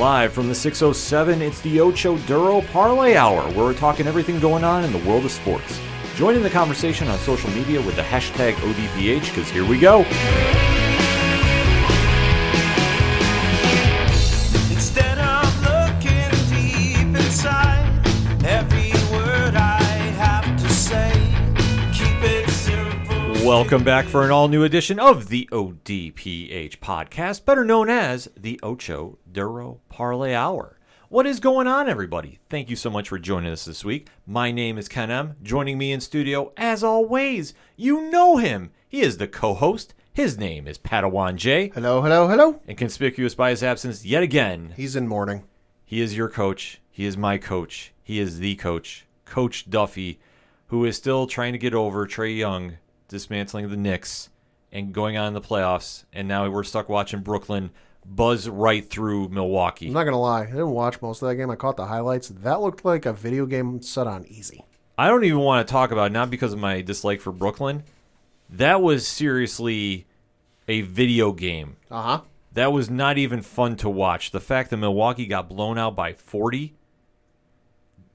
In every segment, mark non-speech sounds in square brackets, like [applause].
Live from the 607, it's the Ocho Duro Parlay Hour, where we're talking everything going on in the world of sports. Join in the conversation on social media with the hashtag ODPH, because here we go. Welcome back for an all new edition of the ODPH podcast, better known as the Ocho Duro Parlay Hour. What is going on, everybody? Thank you so much for joining us this week. My name is Ken M. Joining me in studio, as always, you know him. He is the co host. His name is Padawan J. Hello, hello, hello. And conspicuous by his absence yet again, He's in mourning. he is your coach. He is my coach. He is the coach, Coach Duffy, who is still trying to get over Trae Young dismantling the Knicks and going on in the playoffs. And now we're stuck watching Brooklyn buzz right through Milwaukee. I'm not gonna lie, I didn't watch most of that game. I caught the highlights. That looked like a video game set on easy. I don't even want to talk about it, not because of my dislike for Brooklyn. That was seriously a video game. Uh huh. That was not even fun to watch. The fact that Milwaukee got blown out by 40.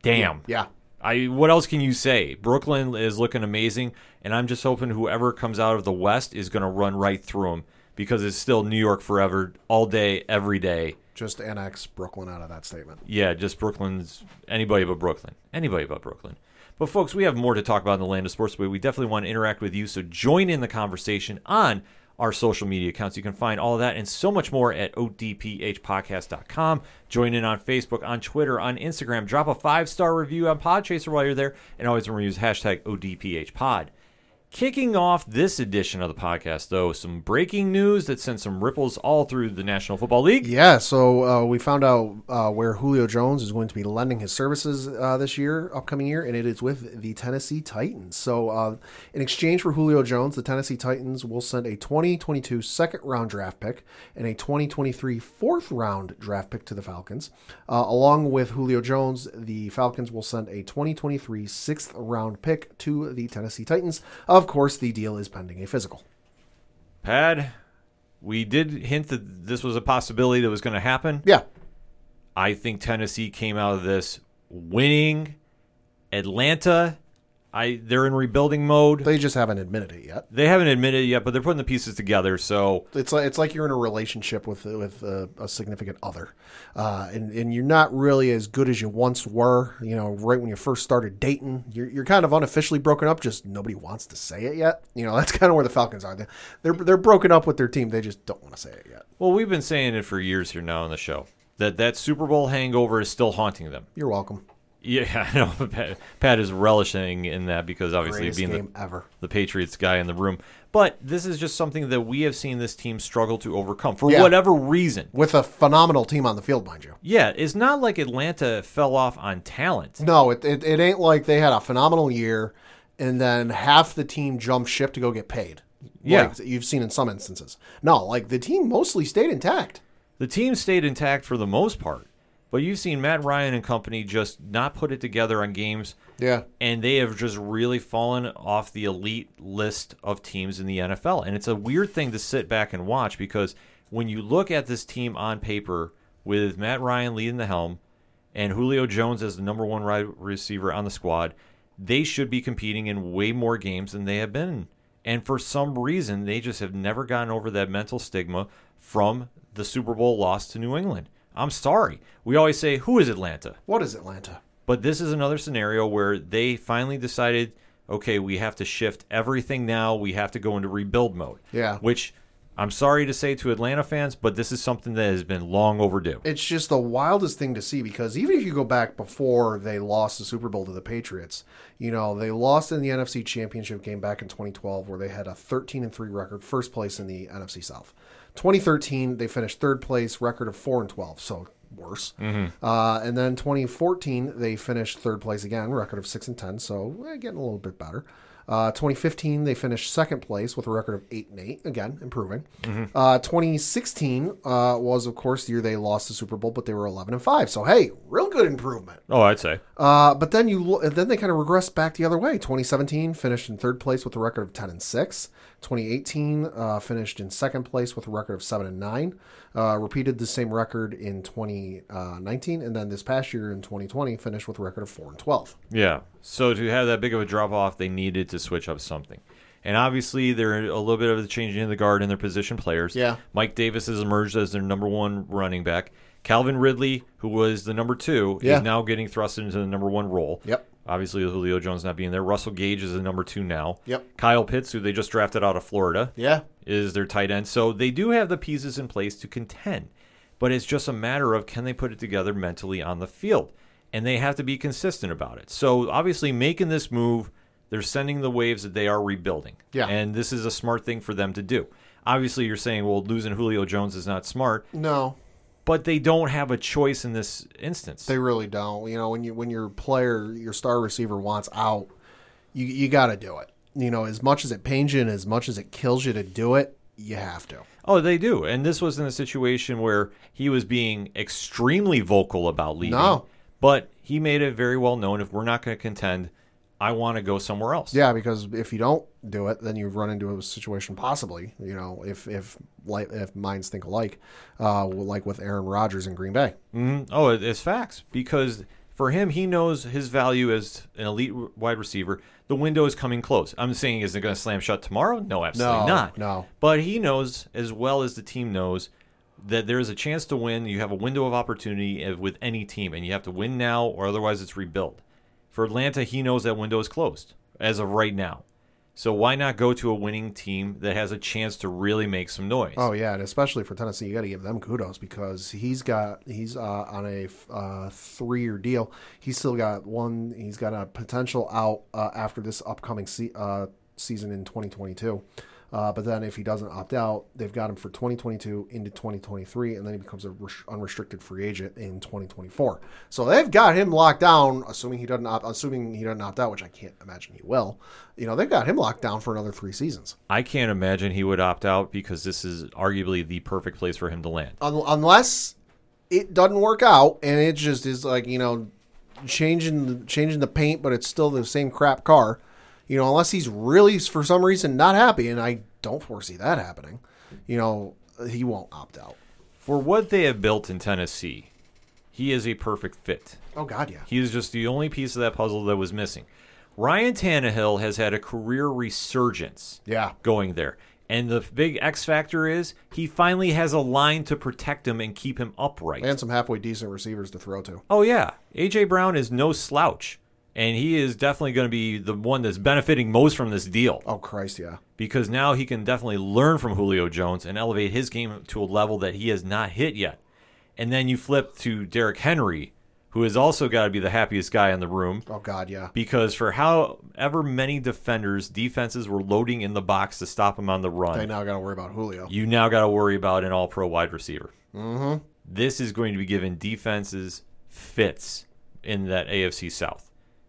Damn. Yeah. I what else can you say? Brooklyn is looking amazing, and I'm just hoping whoever comes out of the West is going to run right through them because it's still New York forever, all day, every day. Just annex Brooklyn out of that statement. Yeah, just Brooklyn's anybody but Brooklyn, anybody but Brooklyn. But folks, we have more to talk about in the land of sports, but we definitely want to interact with you. So join in the conversation on our social media accounts. You can find all of that and so much more at odphpodcast.com. Join in on Facebook, on Twitter, on Instagram. Drop a five star review on Podchaser while you're there, and always remember to use hashtag ODPHPod. Kicking off this edition of the podcast, though, some breaking news that sent some ripples all through the National Football League. Yeah, so uh, we found out uh, where Julio Jones is going to be lending his services uh, this year, upcoming year, and it is with the Tennessee Titans. So, uh, in exchange for Julio Jones, the Tennessee Titans will send a 2022 second round draft pick and a 2023 fourth round draft pick to the Falcons. Uh, along with Julio Jones, the Falcons will send a 2023 sixth round pick to the Tennessee Titans. Of course, the deal is pending a physical. Pad, we did hint that this was a possibility that was going to happen. Yeah, I think Tennessee came out of this winning. Atlanta, I they're in rebuilding mode. They, just haven't admitted it yet. They haven't admitted it yet, but they're putting the pieces together. So It's like it's like you're in a relationship with with a, a significant other, uh, and and you're not really as good as you once were. You know, right when you first started dating, you're you're kind of unofficially broken up. Just nobody wants to say it yet. You know, [laughs] that's kind of where the Falcons are. They- They're they're broken up with their team. They just don't want to say it yet. well, we've been saying it for years here now on the show that that Super Bowl hangover is still haunting them. You're welcome. Yeah, [laughs] I know. Pat, Pat is relishing in that because obviously Greatest being the ever. the Patriots guy in the room. But this is just something that we have seen this team struggle to overcome for Yeah. whatever reason. With a phenomenal team on the field, mind you. Yeah, it's not like Atlanta fell off on talent. No, it, it, it ain't like they had a phenomenal year and then half the team jumped ship to go get paid. Yeah. Like you've seen in some instances. No, like the team mostly stayed intact. The team stayed intact for the most part, but you've seen Matt Ryan and company just not put it together on games, Yeah. and they have just really fallen off the elite list of teams in the NFL. And it's a weird thing to sit back and watch because when you look at this team on paper with Matt Ryan leading the helm and Julio Jones as the number one wide receiver on the squad, they should be competing in way more games than they have been. And for some reason, they just have never gotten over that mental stigma from the Super Bowl loss to New England. I'm sorry. We always say, who is Atlanta? What is Atlanta? But this is another scenario where they finally decided, okay, we have to shift everything now. We have to go into rebuild mode. Yeah. Which I'm sorry to say to Atlanta fans, but this is something that has been long overdue. It's just the wildest thing to see because even if you go back before they lost the Super Bowl to the Patriots, you know, they lost in the NFC Championship game back in 2012 where they had a 13 and 3 record, first place in the NFC South. 2013 they finished third place, record of 4 and 12, so worse. Uh, and then 2014 they finished third place again, record of 6 and 10, so eh, getting a little bit better. Uh, 2015, they finished second place with a record of eight and eight. Again, improving. Mm-hmm. Uh, 2016 uh, was, of course, the year they lost the Super Bowl, but they were 11 and five. So hey, real good improvement. Oh, I'd say. Uh, but then you then they kind of regressed back the other way. 2017 finished in third place with a record of 10 and six. 2018 uh, finished in second place with a record of seven and nine. Uh, repeated the same record in 2019, and then this past year in 2020 finished with a record of four and 12. Yeah. So to have that big of a drop off, they needed to switch up something. And obviously, they're a little bit of a changing in the guard in their position players. Yeah. Mike Davis has emerged as their number one running back. Calvin Ridley, who was the number two, Yeah. is now getting thrust into the number one role. Yep. Obviously, with Julio Jones not being there. Russell Gage is the number two now. Yep. Kyle Pitts, who they just drafted out of Florida, Yeah. is their tight end. So they do have the pieces in place to contend. But it's just a matter of can they put it together mentally on the field? And they have to be consistent about it. So obviously making this move, they're sending the waves that they are rebuilding. Yeah. And this is a smart thing for them to do. Obviously you're saying, well, losing Julio Jones is not smart, No, but they don't have a choice in this instance. they really don't. You know, when you when your player, your star receiver wants out, you you got to do it. You know, as much as it pains you and as much as it kills you to do it, you have to. Oh, they do. And this was in a situation where he was being extremely vocal about leaving. No. But he made it very well known if we're not going to contend, I want to go somewhere else. Yeah, because if you don't do it, then you run into a situation possibly. You know, if if like if minds think alike, uh, like with Aaron Rodgers in Green Bay. Mhm. Oh, it's facts. Because for him, he knows his value as an elite wide receiver. The window is coming close. I'm saying, is it going to slam shut tomorrow? No, absolutely No, not. no. But he knows, as well as the team knows, that there is a chance to win. You have a window of opportunity uh, with any team, and you have to win now, or otherwise it's rebuilt. For Atlanta, he knows that window is closed as of right now. So why not go to a winning team that has a chance to really make some noise? Oh yeah, and especially for Tennessee, you got to give them kudos because he's got he's uh, on a uh, three year deal. He's still got one. He's got a potential out uh, after this upcoming se- uh, season in 2022. Uh, but then if he doesn't opt out, they've got him for 2022 into 2023, and then he becomes a res- unrestricted free agent in 2024. So they've got him locked down, assuming he doesn't opt, assuming he doesn't opt out, which I can't imagine he will. You know, they've got him locked down for another three seasons. I can't imagine he would opt out because this is arguably the perfect place for him to land. Un- unless it doesn't work out and it just is like you know changing the, changing the paint, but it's still the same crap car. You know, unless he's really for some reason not happy, and I don't foresee that happening. You know, he won't opt out. For what they have built in Tennessee, he is a perfect fit. Oh God, yeah. He is just the only piece of that puzzle that was missing. Ryan Tannehill has had a career resurgence Yeah. going there. And the big X factor is he finally has a line to protect him and keep him upright. And some halfway decent receivers to throw to. oh, yeah. A.J. Brown is no slouch. And he is definitely going to be the one that's benefiting most from this deal. Oh Christ, yeah. because now he can definitely learn from Julio Jones and elevate his game to a level that he has not hit yet. And then you flip to Derrick Henry, who has also got to be the happiest guy in the room Oh God, yeah. because for however many defenders, defenses were loading in the box to stop him on the run, They now got to worry about Julio. you now got to worry about an all pro wide receiver. Mm-hmm. This is going to be giving defenses fits in that AFC South.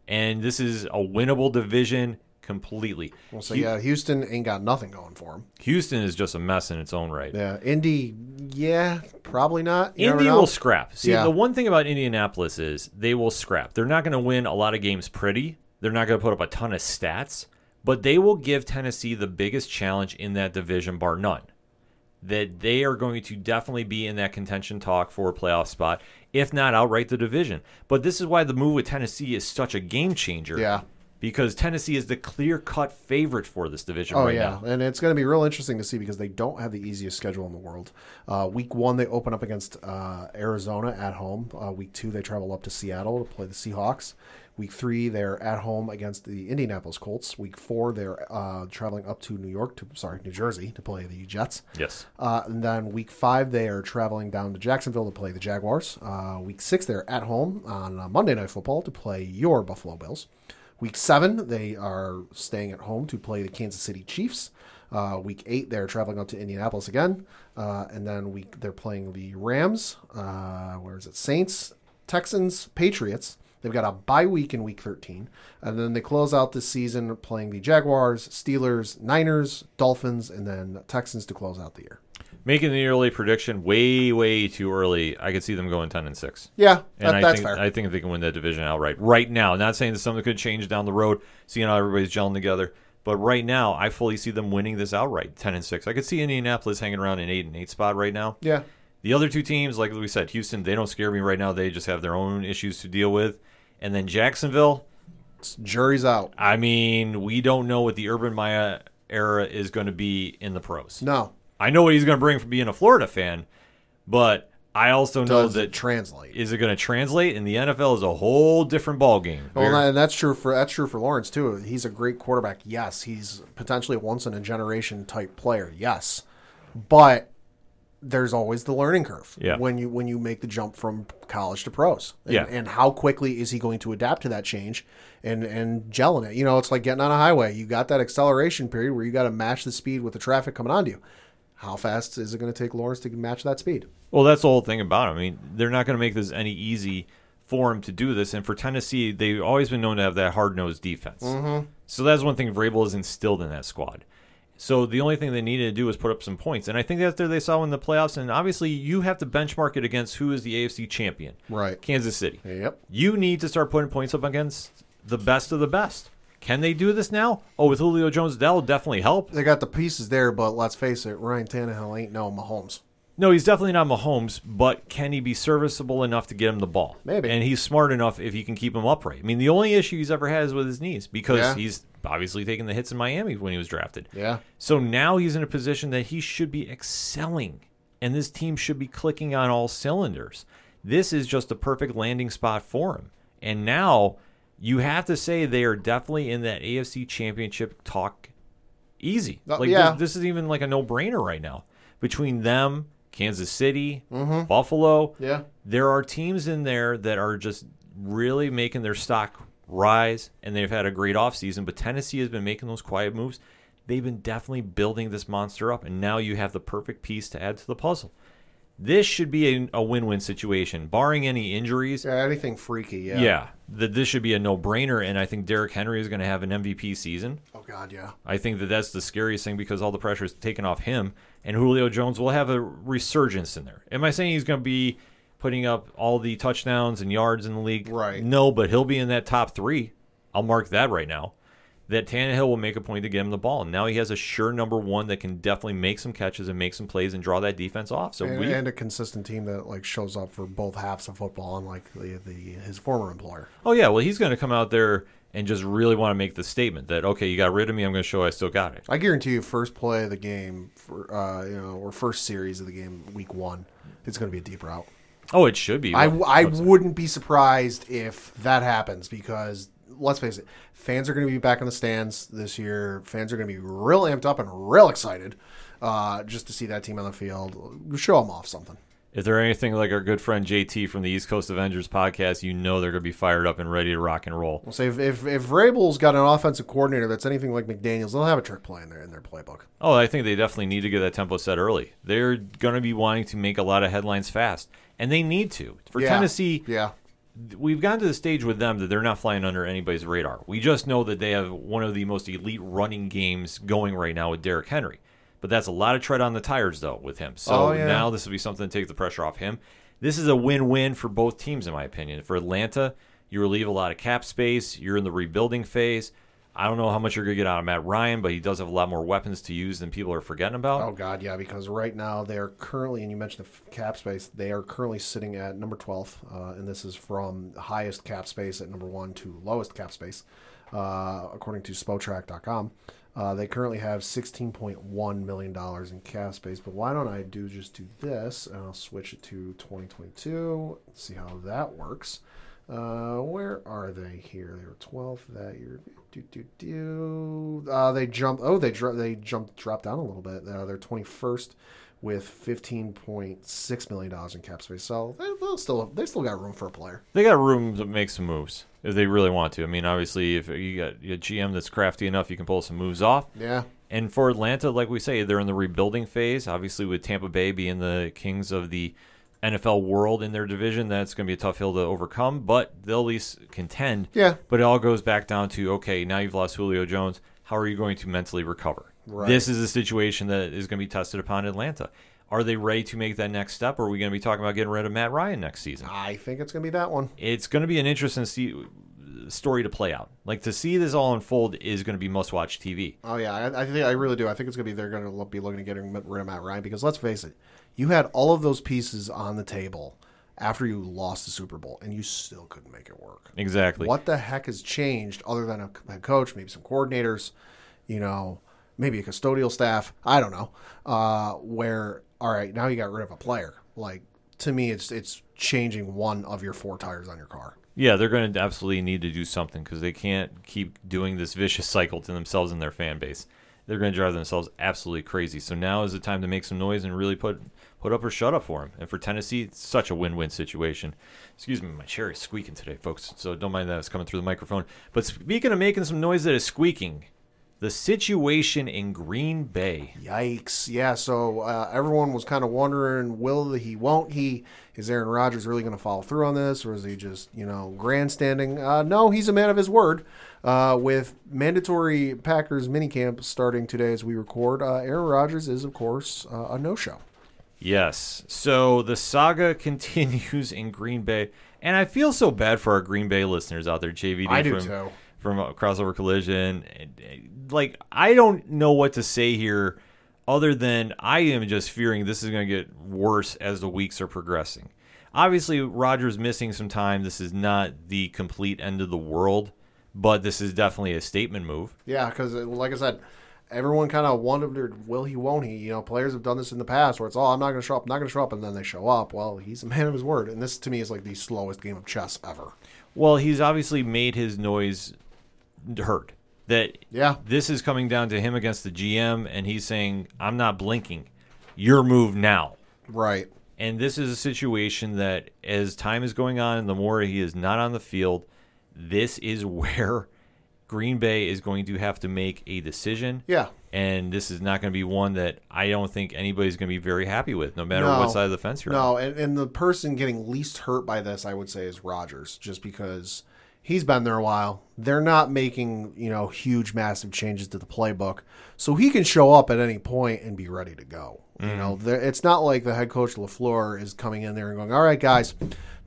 And this is a winnable division completely. We'll say, Hu- yeah, Houston ain't got nothing going for him. Houston is just a mess in its own right. Yeah, Indy, yeah, probably not. You Indy will scrap. See, Yeah. the one thing about Indianapolis is they will scrap. They're not going to win a lot of games pretty. They're not going to put up a ton of stats, but they will give Tennessee the biggest challenge in that division, bar none. That they are going to definitely be in that contention talk for a playoff spot, if not outright the division. But this is why the move with Tennessee is such a game changer. Yeah. Because Tennessee is the clear cut favorite for this division Oh right yeah, now. and it's going to be real interesting to see because they don't have the easiest schedule in the world. Uh, week one they open up against uh, Arizona at home. Uh, week two they travel up to Seattle to play the Seahawks. Week three they're at home against the Indianapolis Colts. Week four they're uh, traveling up to New York to sorry New Jersey to play the Jets. Yes. Uh, and then week five, they are traveling down to Jacksonville to play the Jaguars. Uh, week six, they're at home on uh, Monday Night Football to play your Buffalo Bills. Week seven, they are staying at home to play the Kansas City Chiefs. Uh, week eight, they're traveling up to Indianapolis again. Uh, and then week they're playing the Rams. Uh, where is it? Saints, Texans, Patriots. They've got a bye week in week 13, and then they close out the season playing the Jaguars, Steelers, Niners, Dolphins, and then Texans to close out the year. Making the early prediction way, way too early. I could see them going ten and six. Yeah, And that, I that's think fair. I think they can win that division outright right now. Not saying that something could change down the road, seeing how everybody's gelling together. But right now, I fully see them winning this outright, ten and six. I could see Indianapolis hanging around an eight and eight spot right now. yeah, The other two teams, like we said, Houston, they don't scare me right now. They just have their own issues to deal with. And then Jacksonville, jury's out. I mean, we don't know what the Urban Meyer era is going to be in the pros. No, I know what he's going to bring from being a Florida fan, but I also know does that it translate? is it going to translate? And the NFL is a whole different ball game. Well, and that's true for that's true for Lawrence too. He's a great quarterback. Yes, he's potentially a once in a generation type player. Yes, but there's always the learning curve Yeah. when you when you make the jump from college to pros. And, Yeah. and how quickly is he going to adapt to that change and and gel in it? You know, it's like getting on a highway. You got that acceleration period where you got to match the speed with the traffic coming onto you. How fast is it going to take Lawrence to match that speed? Well, that's the whole thing about him. I mean, they're not going to make this any easy for him to do this. And for Tennessee, they've always been known to have that hard nosed defense. Mm-hmm. So that's one thing Vrabel has instilled in that squad. So the only thing they needed to do was put up some points. And I think that's there they saw in the playoffs. And obviously, you have to benchmark it against who is the AFC champion. Right. Kansas City. Yep. You need to start putting points up against the best of the best. Can they do this now? Oh, with Julio Jones, that'll definitely help. They got the pieces there, but let's face it, Ryan Tannehill ain't no Mahomes. No, he's definitely not Mahomes, but can he be serviceable enough to get him the ball? Maybe. And he's smart enough if he can keep him upright. I mean, the only issue he's ever had is with his knees because Yeah. he's obviously taking the hits in Miami when he was drafted. Yeah. So now he's in a position that he should be excelling, and this team should be clicking on all cylinders. This is just the perfect landing spot for him. And now you have to say they are definitely in that AFC championship talk easy. Uh, like yeah. this, this is even like a no brainer right now. Between them, Kansas City, Mm-hmm. Buffalo, Yeah. there are teams in there that are just really making their stock rise and they've had a great offseason but tennessee has been making those quiet moves they've been definitely building this monster up and now you have the perfect piece to add to the puzzle this should be a, a win-win situation barring any injuries Yeah, anything freaky, yeah. yeah, that this should be a no-brainer and i think Derrick henry is going to have an mvp season Oh God, yeah. I think that that's the scariest thing because all the pressure is taken off him, and Julio Jones will have a resurgence in there. Am I saying he's going to be putting up all the touchdowns and yards in the league? Right. No, but he'll be in that top three. I'll mark that right now. That Tannehill will make a point to get him the ball. And now he has a sure number one that can definitely make some catches and make some plays and draw that defense off. So And, we, and a consistent team that like shows up for both halves of football, unlike the, the his former employer. oh yeah, well he's going to come out there and just really want to make the statement that okay, you got rid of me, I'm going to show I still got it. I guarantee you, first play of the game, for, uh, you know, or first series of the game, week one, it's going to be a deep route. Oh, it should be. I, What- I wouldn't be surprised if that happens because let's face it, fans are going to be back in the stands this year. Fans are going to be real amped up and real excited uh, just to see that team on the field. Show them off something. If they're anything like our good friend JT from the East Coast Avengers podcast, you know they're going to be fired up and ready to rock and roll. We'll say if, if if Vrabel's got an offensive coordinator that's anything like McDaniels, they'll have a trick play in there in their playbook. Oh, I think they definitely need to get that tempo set early. They're going to be wanting to make a lot of headlines fast, and they need to. For Yeah. Tennessee, Yeah. we've gotten to the stage with them that they're not flying under anybody's radar. We just know that they have one of the most elite running games going right now with Derrick Henry. But that's a lot of tread on the tires, though, with him. So Oh, yeah. now this will be something to take the pressure off him. This is a win win for both teams, in my opinion. For Atlanta, you relieve a lot of cap space. You're in the rebuilding phase. I don't know how much you're going to get out of Matt Ryan, but he does have a lot more weapons to use than people are forgetting about. Oh God, yeah. Because right now they are currently, and you mentioned the cap space, they are currently sitting at number twelve, uh, and this is from highest cap space at number one to lowest cap space, uh, according to Spotrac.com. Uh, they currently have sixteen point one million dollars in cap space. But why don't I do just do this, and I'll switch it to twenty twenty two. See how that works. Uh, where are they here? They were 12th that year. Do do do. Uh, they jumped. Oh, they dro- they jumped dropped down a little bit. Uh, they're 21st with 15.6 million dollars in cap space. So they, they'll still they still got room for a player. They got room to make some moves if they really want to. I mean, obviously, if you got a GM that's crafty enough, you can pull some moves off. Yeah. And for Atlanta, like we say, they're in the rebuilding phase. Obviously, with Tampa Bay being the kings of the NFL world in their division, that's going to be a tough hill to overcome, but they'll at least contend. Yeah. But it all goes back down to okay, now you've lost Julio Jones. How are you going to mentally recover? Right. This is a situation that is going to be tested upon Atlanta. Are they ready to make that next step? Or are we going to be talking about getting rid of Matt Ryan next season? I think it's going to be that one. It's going to be an interesting see, story to play out. Like to see this all unfold is going to be must-watch TV. Oh yeah, I, I think I really do. I think it's going to be they're going to be looking at getting rid of Matt Ryan because let's face it, you had all of those pieces on the table after you lost the Super Bowl and you still couldn't make it work. Exactly. What the heck has changed other than a head coach, maybe some coordinators, you know, maybe a custodial staff? I don't know. Uh, where all right, now you got rid of a player. Like to me, it's it's changing one of your four tires on your car. Yeah, they're going to absolutely need to do something because they can't keep doing this vicious [laughs] cycle to themselves and their fan base. They're going to drive themselves absolutely crazy. So now is the time to make some noise and really put put up or shut up for him. And for Tennessee, it's such a win-win situation. Excuse me, my chair is squeaking today, folks. So don't mind that it's coming through the microphone. But speaking of making some noise that is squeaking, the situation in Green Bay. Yikes! Yeah, so uh, everyone was kind of wondering, will he, won't he? Is Aaron Rodgers really going to follow through on this, or is he just, you know, grandstanding? Uh, no, he's a man of his word. Uh, with mandatory Packers minicamp starting today as we record, uh, Aaron Rodgers is, of course, uh, a no-show. Yes. So the saga [laughs] continues in Green Bay, and I feel so bad for our Green Bay listeners out there, JVD I do from too. from uh, Crossover Collision. Uh, Like I don't know what to say here, other than I am just fearing this is going to get worse as the weeks are progressing. Obviously, Rodgers missing some time. This is not the complete end of the world, but this is definitely a statement move. Yeah, because like I said, everyone kind of wondered, will he, won't he? You know, players have done this in the past where it's, oh, I'm not going to show up, I'm not going to show up, and then they show up. Well, he's a [laughs] man of his word, and this to me is like the slowest game of chess ever. Well, he's obviously made his noise heard. That Yeah. this is coming down to him against the GM, and he's saying, "I'm not blinking. Your move now." Right. And this is a situation that, as time is going on, and the more he is not on the field, this is [laughs] where Green Bay is going to have to make a decision. Yeah. And this is not going to be one that I don't think anybody's going to be very happy with, no matter No. what side of the fence you're on. No, and, and the person getting least hurt by this, I would say, is Rodgers, just because he's been there a while. They're not making, you know, huge, massive changes to the playbook. So he can show up at any point and be ready to go. You know, it's not like the head coach LaFleur is coming in there and going, all right, guys,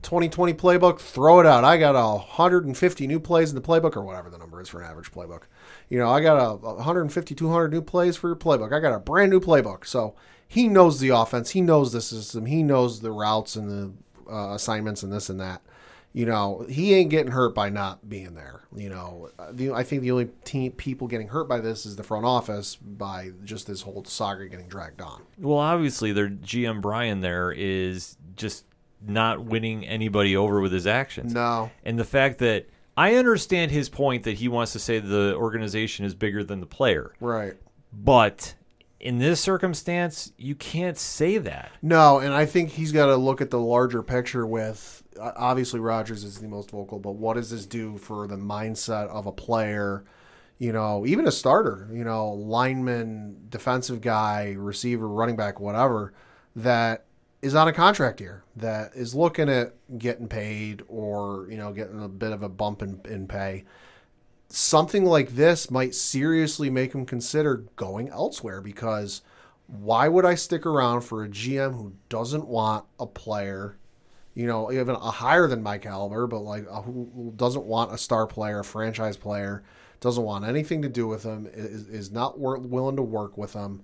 2020 playbook, throw it out. I got a 150 new plays in the playbook, or whatever the number is for an average playbook. You know, I got a, a 150, 200 new plays for your playbook. I got a brand new playbook. So he knows the offense. He knows the system. He knows the routes and the uh, assignments and this and that. You know, he ain't getting hurt by not being there. You know, the, I think the only team people getting hurt by this is the front office by just this whole saga getting dragged on. Well, obviously, their GM Brian there is just not winning anybody over with his actions. No. And the fact that I understand his point that he wants to say the organization is bigger than the player, Right. but in this circumstance, you can't say that. No, and I think he's got to look at the larger picture with obviously Rodgers is the most vocal, but what does this do for the mindset of a player? You know, even a starter, you know, lineman, defensive guy, receiver, running back, whatever, that is on a contract here, that is looking at getting paid or, you know, getting a bit of a bump in, in pay something like this might seriously make him consider going elsewhere because why would I stick around for a GM who doesn't want a player, you know, even a higher than Mike caliber, but like a, who doesn't want a star player, a franchise player, doesn't want anything to do with him, is, is not willing to work with him.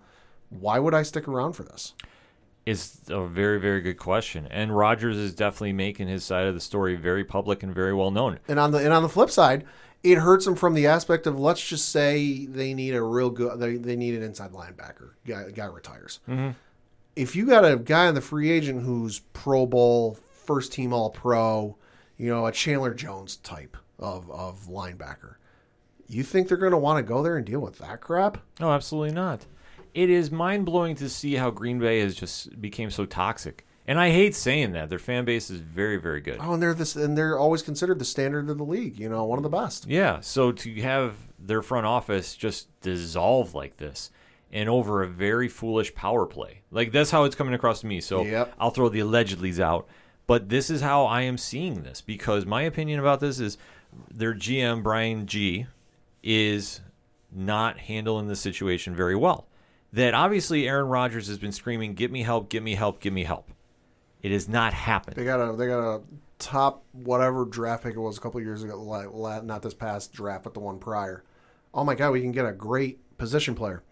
Why would I stick around for this? Is a very, very good question. And Rodgers is definitely making his side of the story very public and very well known. And on the and on the flip side, it hurts them from the aspect of let's just say they need a real good they, they need an inside linebacker guy, guy retires. Mm-hmm. If you got a guy on the free agent who's Pro Bowl, first team All Pro, you know a Chandler Jones type of of linebacker, you think they're going to want to go there and deal with that crap? No, absolutely not. It is mind blowing to see how Green Bay has just became so toxic. And I hate saying that. Their fan base is very, very good. Oh, and they're this and they're always considered the standard of the league. You know, one of the best. Yeah, so to have their front office just dissolve like this, and over a very foolish power play. Like that's how it's coming across to me. So Yep. I'll throw the allegedly's out. But this is how I am seeing this because my opinion about this is their GM Brian G is not handling the situation very well. That obviously Aaron Rodgers has been screaming, "Get me help! Get me help! Get me help!" It has not happened. They got a they got a top whatever draft pick it was a couple years ago. Not this past draft, but the one prior. Oh my God, we can get a great position player.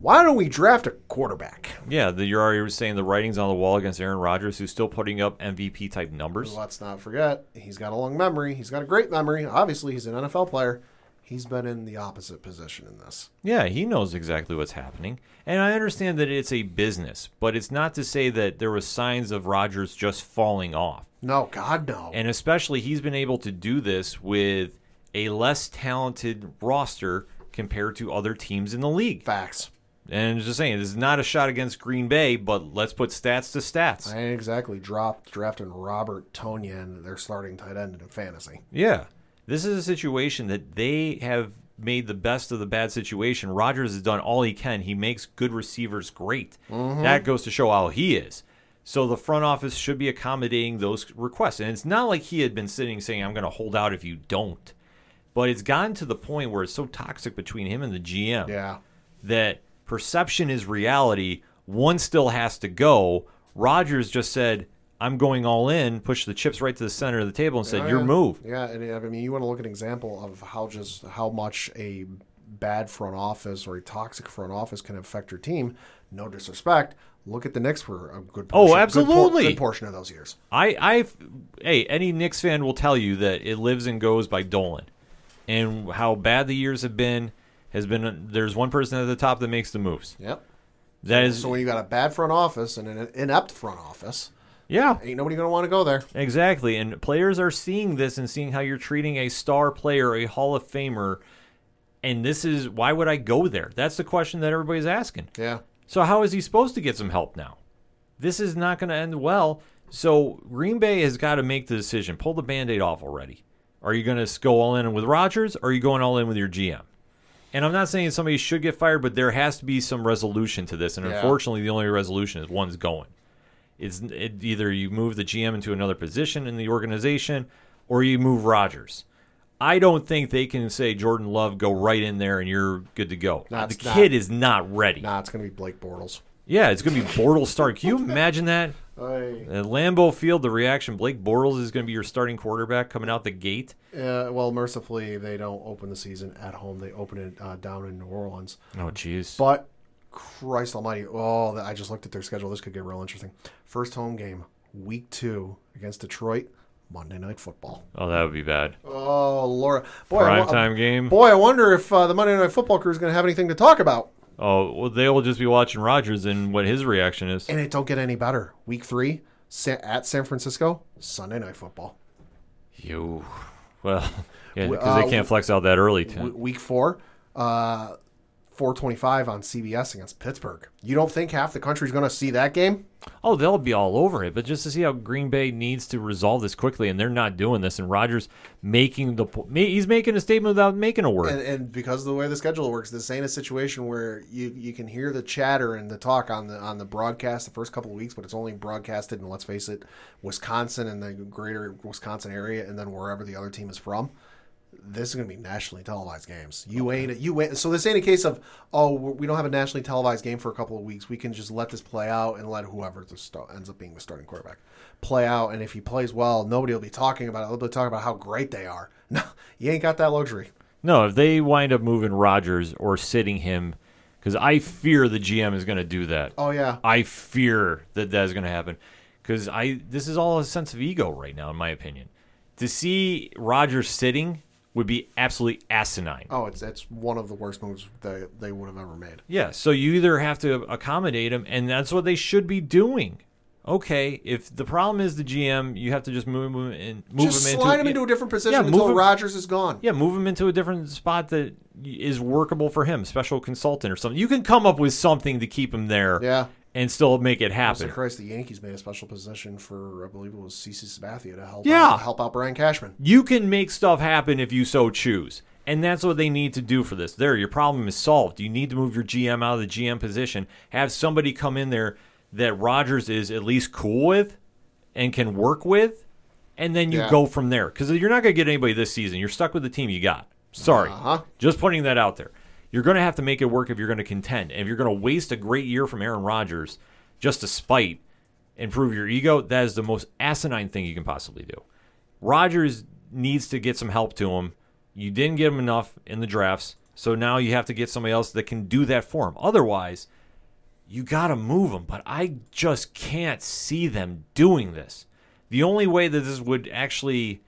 Why don't we draft a quarterback? Yeah, the, you're already saying the writing's on the wall against Aaron Rodgers, who's still putting up MVP type numbers. Let's not forget, he's got a long memory. He's got a great memory. Obviously, he's an NFL player. He's been in the opposite position in this. Yeah, he knows exactly what's happening. And I understand that it's a business, but it's not to say that there was signs of Rodgers just falling off. No, God, no. And especially he's been able to do this with a less talented roster compared to other teams in the league. Facts. And just saying, this is not a shot against Green Bay, but let's put stats to stats. I ain't exactly dropped drafting Robert Tonyan, their starting tight end in fantasy. Yeah. This is a situation that they have made the best of the bad situation. Rodgers has done all he can. He makes good receivers great. Mm-hmm. That goes to show how he is. So the front office should be accommodating those requests. And it's not like he had been sitting saying, I'm going to hold out if you don't. But it's gotten to the point where it's so toxic between him and the GM Yeah. that perception is reality. One still has to go. Rodgers just said, I'm going all in, pushed the chips right to the center of the table and said, Oh, Your yeah. move. Yeah, and I mean, you want to look at an example of how just how much a bad front office or a toxic front office can affect your team. No disrespect. Look at the Knicks for a good. Oh, Portion, good por- absolutely. good portion of those years. I, I, hey, any Knicks fan will tell you that it lives and goes by Dolan, and how bad the years have been has been. There's one person at the top that makes the moves. Yep. That is, So when you got a bad front office and an inept front office, yeah, ain't nobody gonna want to go there. exactly. And players are seeing this and seeing how you're treating a star player, a Hall of Famer, and this is why would I go there? That's the question that everybody's asking. Yeah. So how is he supposed to get some help now? This is not going to end well. So Green Bay has got to make the decision. Pull the band-aid off already. Are you going to go all in with Rodgers or are you going all in with your GM? And I'm not saying somebody should get fired, but there has to be some resolution to this. And Yeah. unfortunately, the only resolution is one's going. It's it, either you move the GM into another position in the organization or you move Rodgers. I don't think they can say Jordan Love go right in there and you're good to go. The it's not. kid is not ready. Nah, it's gonna be Blake Bortles. Yeah, it's going to be Bortles start. Can you imagine that? At Lambeau Field, the reaction Blake Bortles is going to be your starting quarterback coming out the gate. Uh, well, mercifully, they don't open the season at home. They open it uh, down in New Orleans. Oh, jeez. But Christ Almighty! Oh, I just looked at their schedule. This could get real interesting. First home game, week two against Detroit, Monday Night Football. Oh, that would be bad. Oh, Laura, boy, I Prime wa- time game. Boy, I wonder if uh, the Monday Night Football crew is going to have anything to talk about. Oh, well, they will just be watching Rodgers and what his reaction is. And it don't get any better. Week three, at San Francisco, Sunday Night Football. You, well, [laughs] yeah, because they uh, can't flex out that early. Too. week four, uh, 425 on CBS against Pittsburgh. You don't think half the country's going to see that game? Oh, they'll be all over it. But just to see how Green Bay needs to resolve this quickly, and they're not doing this, and Rodgers making the he's making a statement without making a word. And, and because of the way the schedule works, this ain't a situation where you, you can hear the chatter and the talk on the on the broadcast the first couple of weeks, but it's only broadcasted in let's face it, Wisconsin and the greater Wisconsin area, and then wherever the other team is from. This is going to be nationally televised games. You ain't you ain't. So this ain't a case of oh we don't have a nationally televised game for a couple of weeks. We can just let this play out and let whoever the st- ends up being the starting quarterback play out. And if he plays well, nobody will be talking about it. They'll be talking about how great they are. [laughs] No, you ain't got that luxury. No, if they wind up moving Rodgers or sitting him, because I fear the GM is going to do that. Oh yeah, I fear that that is going to happen because I this is all a sense of ego right now, in my opinion. To see Rodgers sitting would be absolutely asinine. Oh, it's that's one of the worst moves that they would have ever made. Yeah, so you either have to accommodate him, and that's what they should be doing. Okay, if the problem is the GM, you have to just move him and move Just him slide into him into a different position yeah, until him- Rodgers is gone. Yeah, move him into a different spot that is workable for him, special consultant or something. You can come up with something to keep him there Yeah. And still make it So happen. Christ, the Yankees made a special position for I believe it was CC Sabathia to help Yeah. out, help out Brian Cashman. You can make stuff happen if you so choose. And that's what they need to do for this. There, your problem is solved. You need to move your GM out of the GM position. Have somebody come in there that Rodgers is at least cool with and can work with, and then you Yeah. go from there. Because you're not going to get anybody this season. You're stuck with the team you got. Sorry. Uh-huh. Just putting that out there. You're going to have to make it work if you're going to contend. And if you're going to waste a great year from Aaron Rodgers just to spite and prove your ego, that is the most asinine thing you can possibly do. Rodgers needs to get some help to him. You didn't get him enough in the drafts, so now you have to get somebody else that can do that for him. Otherwise, you got to move him. But I just can't see them doing this. The only way that this would actually,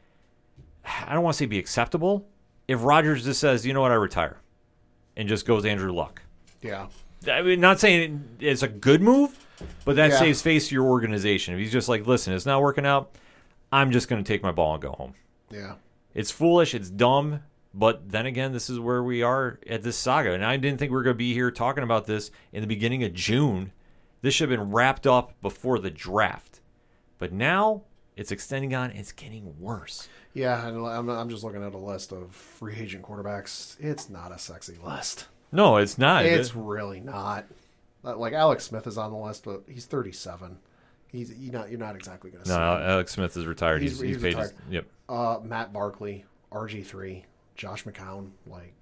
I don't want to say be acceptable, if Rodgers just says, you know what, I retire, and just goes Andrew Luck. Yeah. I mean, not saying it's a good move, but that Yeah. saves face to your organization. If he's just like, listen, it's not working out, I'm just going to take my ball and go home. Yeah. It's foolish. It's dumb. But then again, this is where we are at this saga. And I didn't think we were going to be here talking about this in the beginning of June. This should have been wrapped up before the draft. But now it's extending on. It's getting worse. Yeah, and I'm, I'm just looking at a list of free agent quarterbacks. It's not a sexy list. No, it's not. It's really not. Uh, Like Alex Smith is on the list, but he's 37. He's you're not you're not exactly going to no. Alex Smith is retired. He's- He's, he's, he's paid. His, retired. yep. Uh, Matt Barkley, RG3, Josh McCown. Like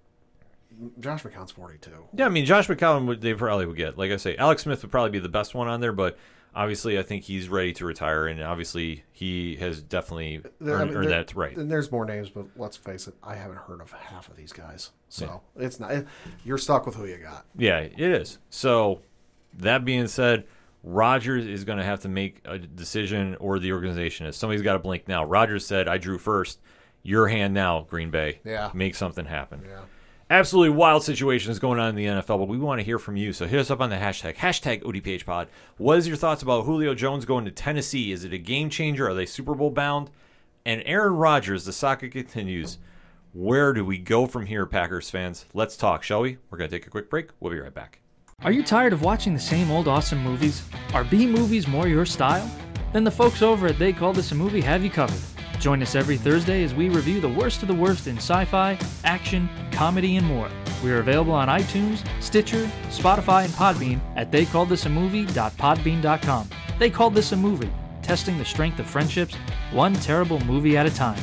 Josh McCown's 42. Yeah, I mean, Josh McCown would they probably would get. Like I say, Alex Smith would probably be the best one on there, but obviously, I think he's ready to retire, and obviously, he has definitely There- I earned, mean, earned there- that right. And there's more names, but let's face it, I haven't heard of half of these guys. So it's not. You're stuck with who you got. Yeah, it is. So, that being said, Rodgers is going to have to make a decision, or the organization is. Somebody's got to blink now. Rodgers said, "I drew first. Your hand now, Green Bay. Yeah. make something happen." Yeah. Absolutely wild situations going on in the NFL, but we want to hear from you. So hit us up on the hashtag, hashtag ODPHpod. What is your thoughts about Julio Jones going to Tennessee? Is it a game changer? Are they Super Bowl bound? And Aaron Rodgers, the saga continues. Where do we go from here, Packers fans? Let's talk, shall we? We're going to take a quick break. We'll be right back. Are you tired of watching the same old awesome movies? Are B movies more your style? Then the folks over at They Call This a Movie have you covered. Join us every Thursday as we review the worst of the worst in sci fi, action, comedy, and more. We are available on iTunes, Stitcher, Spotify, and Podbean at theycalledthisamovie.podbean.com. They Called This a Movie, testing the strength of friendships, one terrible movie at a time.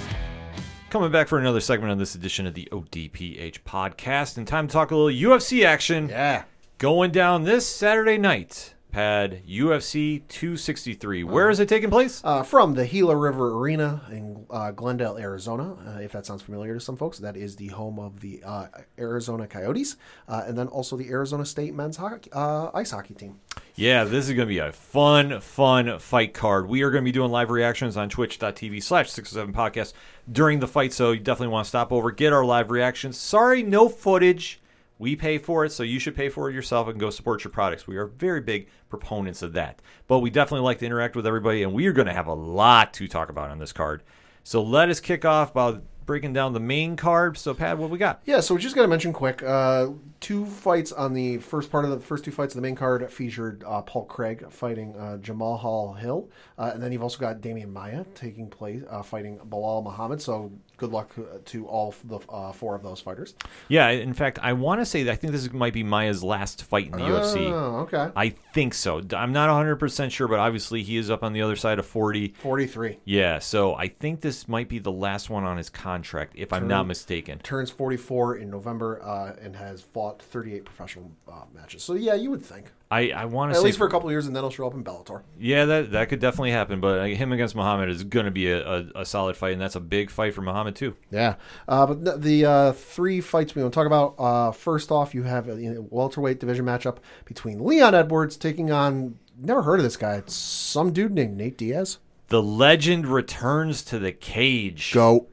Coming back for another segment on this edition of the ODPH podcast, and time to talk a little UFC action. Yeah. Going down this Saturday night. Pad UFC 263. Where is it taking place? Uh, from the Gila River Arena in uh, Glendale, Arizona. Uh, if that sounds familiar to some folks, that is the home of the uh, Arizona Coyotes, uh, and then also the Arizona State men's hockey, uh, ice hockey team. Yeah, this is going to be a fun, fun fight card. We are going to be doing live reactions on twitch.tv slash 607 podcast during the fight, so you definitely want to stop over, get our live reactions. Sorry, no footage. We pay for it, so you should pay for it yourself and go support your products. We are very big proponents of that. But we definitely like to interact with everybody, and we are going to have a lot to talk about on this card. So let us kick off by breaking down the main card. So, Pat, what we got? Yeah, so we just got to mention quick. Uh, two fights on the first part of the first two fights of the main card featured uh, Paul Craig fighting uh, Jamahal Hill, uh, and then you've also got Demian Maia taking place uh, fighting Belal Muhammad. So good luck uh, to all the uh, four of those fighters. Yeah, in fact, I want to say that I think this might be Maia's last fight in the UFC. Oh, okay. I think so. I'm not 100% sure, but obviously he is up on the other side of 40. Forty-three. Yeah, so I think this might be the last one on his contract, if I'm not mistaken. Turns forty-four in November uh, and has fought thirty-eight professional uh, matches. So yeah, you would think I, I want to at least for a couple years, and then he'll show up in Bellator. yeah, that that could definitely happen. But uh, him against Muhammad is going to be a, a, a solid fight, and that's a big fight for Muhammad too. Yeah, uh, but the, the uh, three fights we want to talk about. Uh, first off, you have a welterweight division matchup between Leon Edwards taking on never heard of this guy. It's some dude named Nate Diaz. The legend returns to the cage. Go.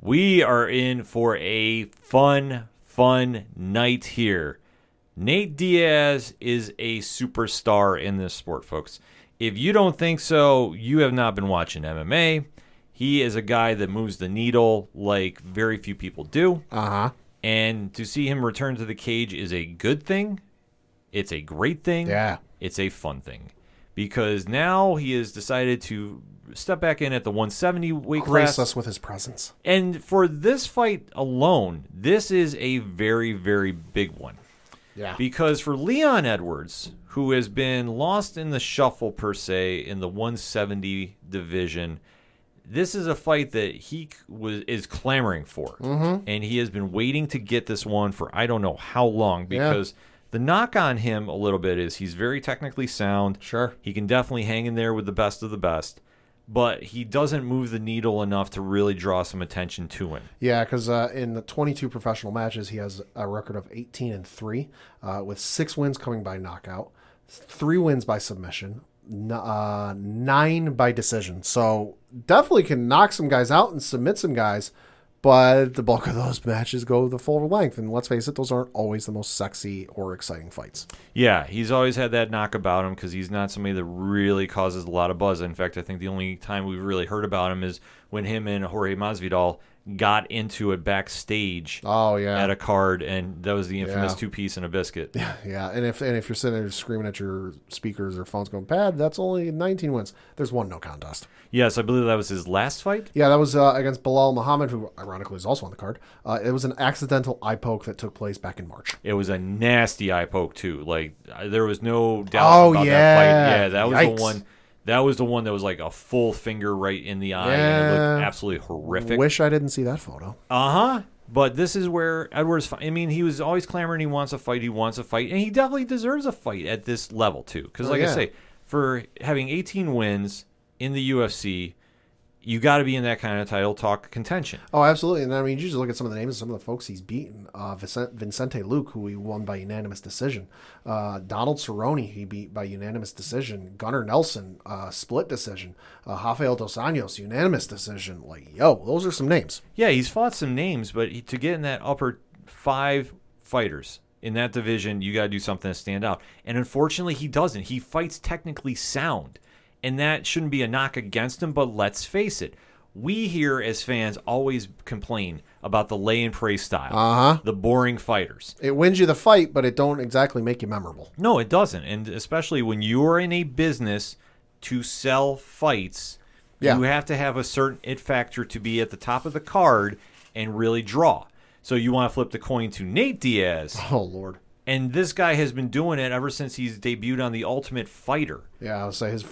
We are in for a fun, fun night here. Nate Diaz is a superstar in this sport, folks. If you don't think so, you have not been watching MMA. He is a guy that moves the needle like very few people do. Uh huh. And to see him return to the cage is a good thing. It's a great thing. Yeah. It's a fun thing. because now he has decided to step back in at the 170 weight Grace class. us with his presence. And for this fight alone, this is a very, very big one. Yeah. Because for Leon Edwards, who has been lost in the shuffle per se in the 170 division, this is a fight that he was is clamoring for, mm-hmm. and he has been waiting to get this one for I don't know how long. Because the knock on him a little bit is he's very technically sound. Sure. he can definitely hang in there with the best of the best, but he doesn't move the needle enough to really draw some attention to him. Yeah, because uh, in the 22 professional matches, he has a record of 18 and three, uh, with six wins coming by knockout, three wins by submission, n- uh, nine by decision. So definitely can knock some guys out and submit some guys, but the bulk of those matches go the full length. And let's face it, those aren't always the most sexy or exciting fights. Yeah, he's always had that knock about him because he's not somebody that really causes a lot of buzz. In fact, I think the only time we've really heard about him is when him and Jorge Masvidal got into it backstage Oh yeah, at a card, and that was the infamous Yeah. two piece and a biscuit. [laughs] yeah. yeah. And if and if you're sitting there screaming at your speakers or phones, going, "Pad, that's only 19 wins." There's one no contest. Yes, I believe that was his last fight. Yeah, that was uh, against Belal Muhammad, who ironically is also on the card. Uh, it was an accidental eye poke that took place back in March. It was a nasty eye poke too. Like there was no doubt Oh, about that yeah. fight. Yeah, that was Yikes. the one. That was the one that was like a full finger right in the eye, and it looked absolutely horrific. Wish I didn't see that photo. Uh huh. But this is where Edwards. I mean, he was always clamoring he wants a fight. He wants a fight, and he definitely deserves a fight at this level too. Because, Oh, like I say, for having 18 wins in the UFC, you got to be in that kind of title talk contention. Oh, absolutely. And I mean, you just look at some of the names of some of the folks he's beaten. Uh, Vicente, Vincente Luque, who he won by unanimous decision. Uh, Donald Cerrone, he beat by unanimous decision. Gunnar Nelson, uh, split decision. Uh, Rafael Dos Anjos, unanimous decision. Like, yo, those are some names. Yeah, he's fought some names, but he, to get in that upper five fighters in that division, you got to do something to stand out. And unfortunately, he doesn't. He fights technically sound, and that shouldn't be a knock against him. But let's face it, we here as fans always complain about the lay and pray style, Uh huh. the boring fighters. It wins you the fight, but it don't exactly make you memorable. No, it doesn't. And especially when you're in a business to sell fights, Yeah. you have to have a certain it factor to be at the top of the card and really draw. So you want to flip the coin to Nate Diaz. [laughs] Oh, Lord. And this guy has been doing it ever since he's debuted on The Ultimate Fighter. Yeah, I'll say his.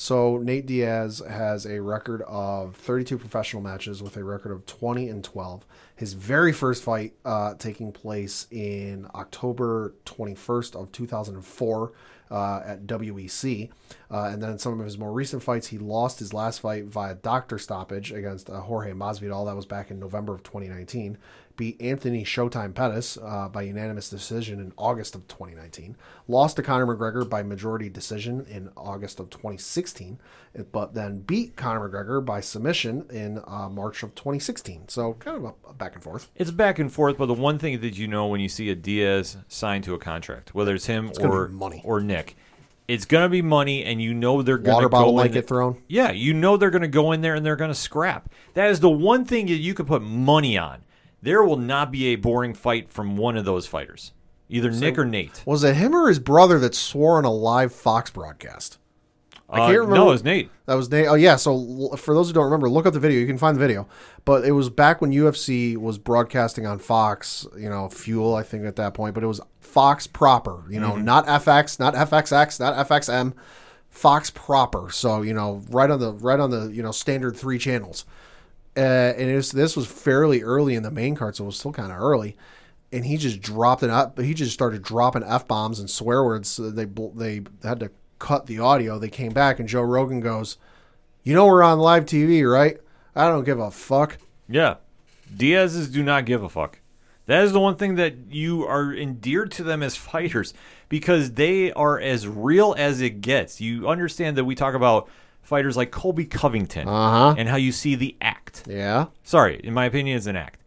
So Nate Diaz has a record of 32 professional matches with a record of 20 and 12. His very first fight uh, taking place in October 21st of 2004 uh, at WEC, uh, and then some of his more recent fights, he lost his last fight via doctor stoppage against uh, Jorge Masvidal. That was back in November of 2019. Beat Anthony Showtime Pettis uh, by unanimous decision in August of 2019. Lost to Conor McGregor by majority decision in August of 2016, but then beat Conor McGregor by submission in uh, March of 2016. So kind of a, a back and forth. It's back and forth, but the one thing that you know when you see a Diaz signed to a contract, whether it's him gonna or money. or Nick, it's gonna be money, and you know they're gonna Water bottle go might in get thrown. Yeah, you know they're going to go in there and they're going to scrap. That is the one thing that you could put money on. There will not be a boring fight from one of those fighters, either Nick or Nate. Was it him or his brother that swore on a live Fox broadcast? I can't Uh, remember. No, it was Nate. That was Nate. Oh yeah. So for those who don't remember, look up the video. You can find the video. But it was back when UFC was broadcasting on Fox. You know, Fuel. I think at that point, but it was Fox proper. You know, not FX, not FXX, not FXM. Fox proper. So you know, right on the right on the you know standard three channels. Uh, and it was, this was fairly early in the main card, so it was still kind of early. And he just dropped it up. But he just started dropping f bombs and swear words. So they they had to cut the audio. They came back, and Joe Rogan goes, "You know we're on live TV, right? I don't give a fuck." Yeah. Diaz's do not give a fuck. That is the one thing that you are endeared to them as [laughs] fighters because they are as real as it gets. You understand that we talk about fighters like Colby Covington Uh-huh. and how you see the act. Yeah. Sorry, in my opinion, it's an act.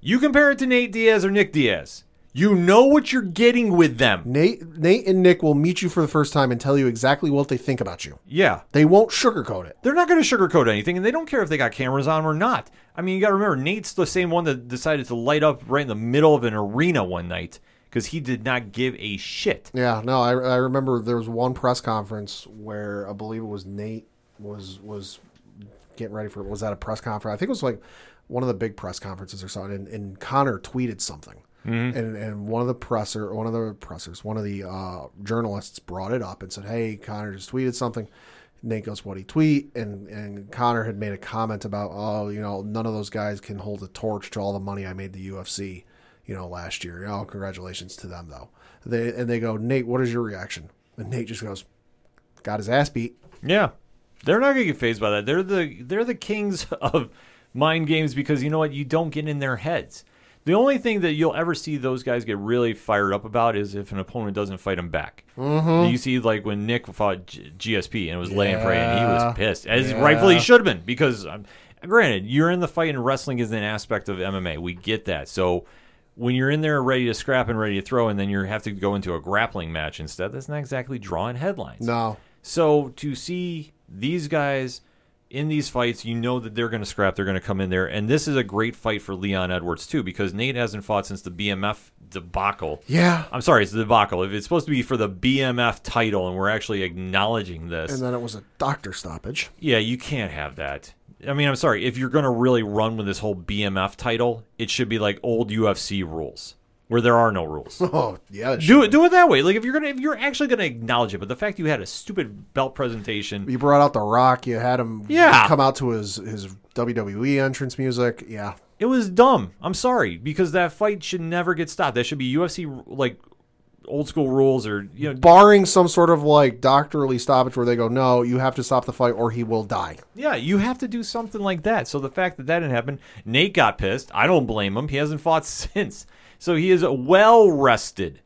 You compare it to Nate Diaz or Nick Diaz. You know what you're getting with them. Nate, Nate, and Nick will meet you for the first time and tell you exactly what they think about you. Yeah. They won't sugarcoat it. They're not going to sugarcoat anything, and they don't care if they got cameras on or not. I mean, you got to remember, Nate's the same one that decided to light up right in the middle of an arena one night because he did not give a shit. Yeah, no, I, I remember there was one press conference where I believe it was Nate was was getting ready for was that a press conference? I think it was like one of the big press conferences or something, and, and Conor tweeted something, and and one of the presser, one of the pressers, one of the uh, journalists brought it up and said, "Hey, Conor just tweeted something." Nate goes, "What he tweet?" And and Connor had made a comment about, "Oh, you know, none of those guys can hold a torch to all the money I made the UFC." You know, last year. Oh, congratulations to them though. They and they go, Nate, what is your reaction? And Nate just goes, got his ass beat. Yeah, they're not gonna get phased by that. They're the they're the kings [laughs] of mind games because you know what? You don't get in their heads. The only thing that you'll ever see those guys get really fired up about is if an opponent doesn't fight them back. Mm-hmm. You see, like when Nick fought G- GSP and it was laying prey, and he was pissed, as Yeah. rightfully should have been, because um, granted, you're in the fight, and wrestling is an aspect of MMA. We get that. So when you're in there ready to scrap and ready to throw, and then you have to go into a grappling match instead, that's not exactly drawing headlines. No. So to see these guys in these fights, you know that they're going to scrap. They're going to come in there, and this is a great fight for Leon Edwards too, because Nate hasn't fought since the BMF debacle. Yeah. I'm sorry, it's the debacle. If it's supposed to be for the BMF title, and we're actually acknowledging this, And then it was a doctor stoppage. yeah, you can't have that. I mean, I'm sorry. If you're going to really run with this whole BMF title, it should be like old UFC rules, where there are no rules. [laughs] Oh, yeah. do it, do it that way. Like if you're gonna, if you're actually gonna acknowledge it, but the fact you had a stupid belt presentation, You brought out The Rock. You had him Yeah. come out to his, his WWE entrance music. Yeah. It was dumb. I'm sorry because that fight should never get stopped. That should be UFC like old school rules or you know Barring some sort of like doctorly stoppage where they go, no, you have to stop the fight or he will die. yeah, you have to do something like that. So the fact that that didn't happen, Nate got pissed. I don't blame him. He hasn't fought [laughs] since. So he is well rested.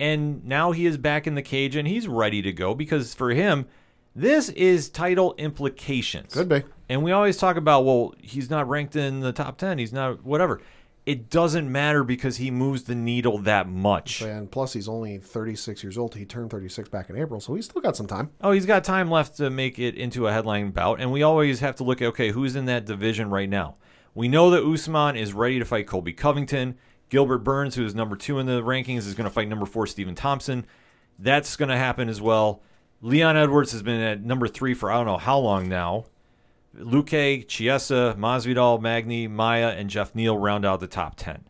And now he is back in the cage and he's ready to go because for him this is title implications. Could be. And we always talk about, well, he's not ranked in the top 10. He's not, whatever. It doesn't matter because he moves the needle that much. And plus, he's only 36 years old. He turned 36 back in April, so he's still got some time. Oh, he's got time left to make it into a headline bout. And we always have to look at, okay, who's in that division right now? We know that Usman is ready to fight Colby Covington. Gilbert Burns, who is number two in the rankings, is going to fight number four, Stephen Thompson. That's going to happen as well. Leon Edwards has been at number three for I don't know how long now. Luque, Chiesa, Masvidal, Magni, Maia, and Geoff Neal round out the top 10.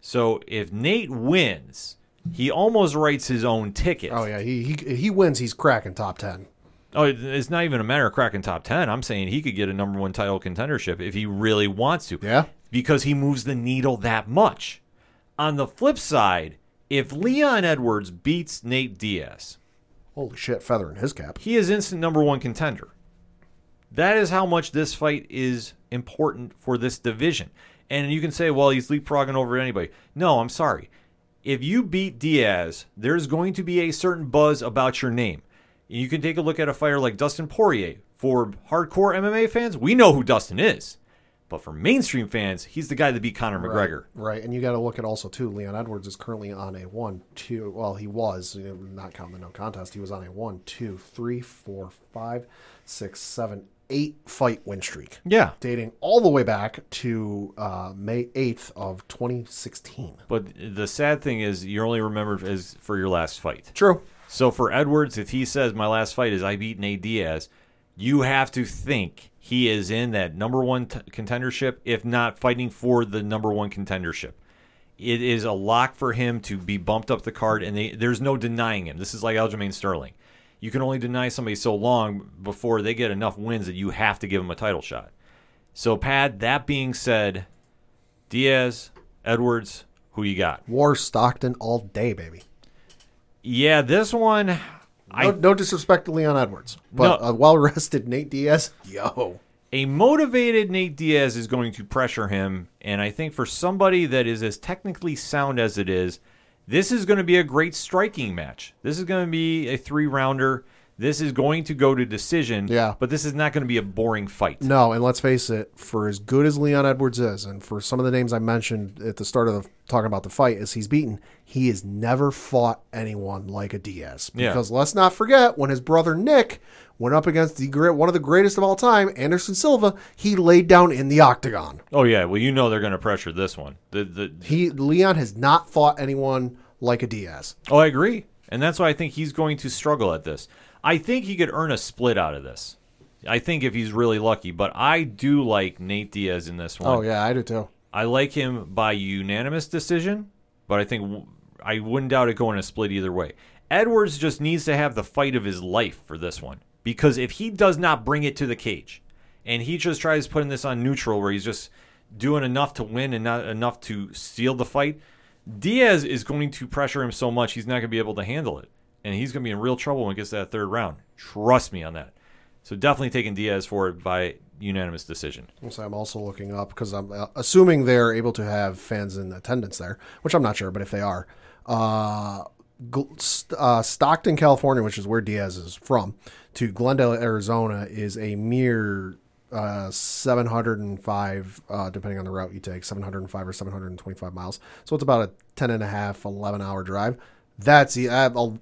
So if Nate wins, he almost writes his own ticket. Oh, yeah. He, he, he wins. He's cracking top 10. Oh, it's not even a matter of cracking top 10. I'm saying he could get a number one title contendership if he really wants to. Yeah. Because he moves the needle that much. On the flip side, if Leon Edwards beats Nate Diaz, Holy shit, feather in his cap. he is instant number one contender. That is how much this fight is important for this division. And you can say, well, he's leapfrogging over anybody. No, I'm sorry. If you beat Diaz, there's going to be a certain buzz about your name. You can take a look at a fighter like Dustin Poirier. For hardcore MMA fans, we know who Dustin is. But for mainstream fans, he's the guy that beat Conor McGregor. Right, and you got to look at also too. Leon Edwards is currently on a one, two. Well, he was not counting the no contest. He was on a one, two, three, four, five, six, seven, eight fight win streak, Yeah. dating all the way back to uh, May eighth of twenty sixteen. But the sad thing is, you're only remembered as for your last fight. True. So for Edwards, if he says my last fight is I beat Nate Diaz, you have to think he is in that number one t- contendership, if not fighting for the number one contendership. It is a lock for him to be bumped up the card, and they, there's no denying him. This is like Aljamain Sterling. You can only deny somebody so long before they get enough wins that you have to give them a title shot. So, Pat, that being said, Diaz, Edwards, who you got? War Stockton all day, baby. Yeah, this one, No, I no disrespect to Leon Edwards, but No. a well rested Nate Diaz. [laughs] Yo, a motivated Nate Diaz is going to pressure him, and I think for somebody that is as technically sound as it is, this is going to be a great striking match. This is going to be a three rounder. This is going to go to decision. Yeah. But this is not going to be a boring fight. No, and let's face it, for as good as Leon Edwards is, and for some of the names I mentioned at the start of the talking about the fight as he's beaten, he has never fought anyone like a Diaz. Yeah. Because let's not forget when his brother Nick went up against the one of the greatest of all time, Anderson Silva, he laid down in the octagon. Oh yeah, well you know they're going to pressure this one. The the He Leon has not fought anyone like a Diaz. Oh, I agree. And that's why I think he's going to struggle at this. I think he could earn a split out of this. I think if he's really lucky, but I do like Nate Diaz in this one. Oh yeah, I do too. I like him by unanimous decision, but I think I wouldn't doubt it going a split either way. Edwards just needs to have the fight of his life for this one because if he does not bring it to the cage and he just tries putting this on neutral where he's just doing enough to win and not enough to steal the fight, Diaz is going to pressure him so much he's not going to be able to handle it. And he's going to be in real trouble when it gets to that third round. Trust me on that. So definitely taking Diaz for it by unanimous decision. So I'm also looking up because I'm uh, assuming they're able to have fans in attendance there, which I'm not sure, but if they are, uh, uh, Stockton, California, which is where Diaz is from, to Glendale, Arizona, is a mere uh, 705, uh, depending on the route you take, 705 or 725 miles. So it's about a 10 and a half, 11 hour drive. That's the uh, I'll-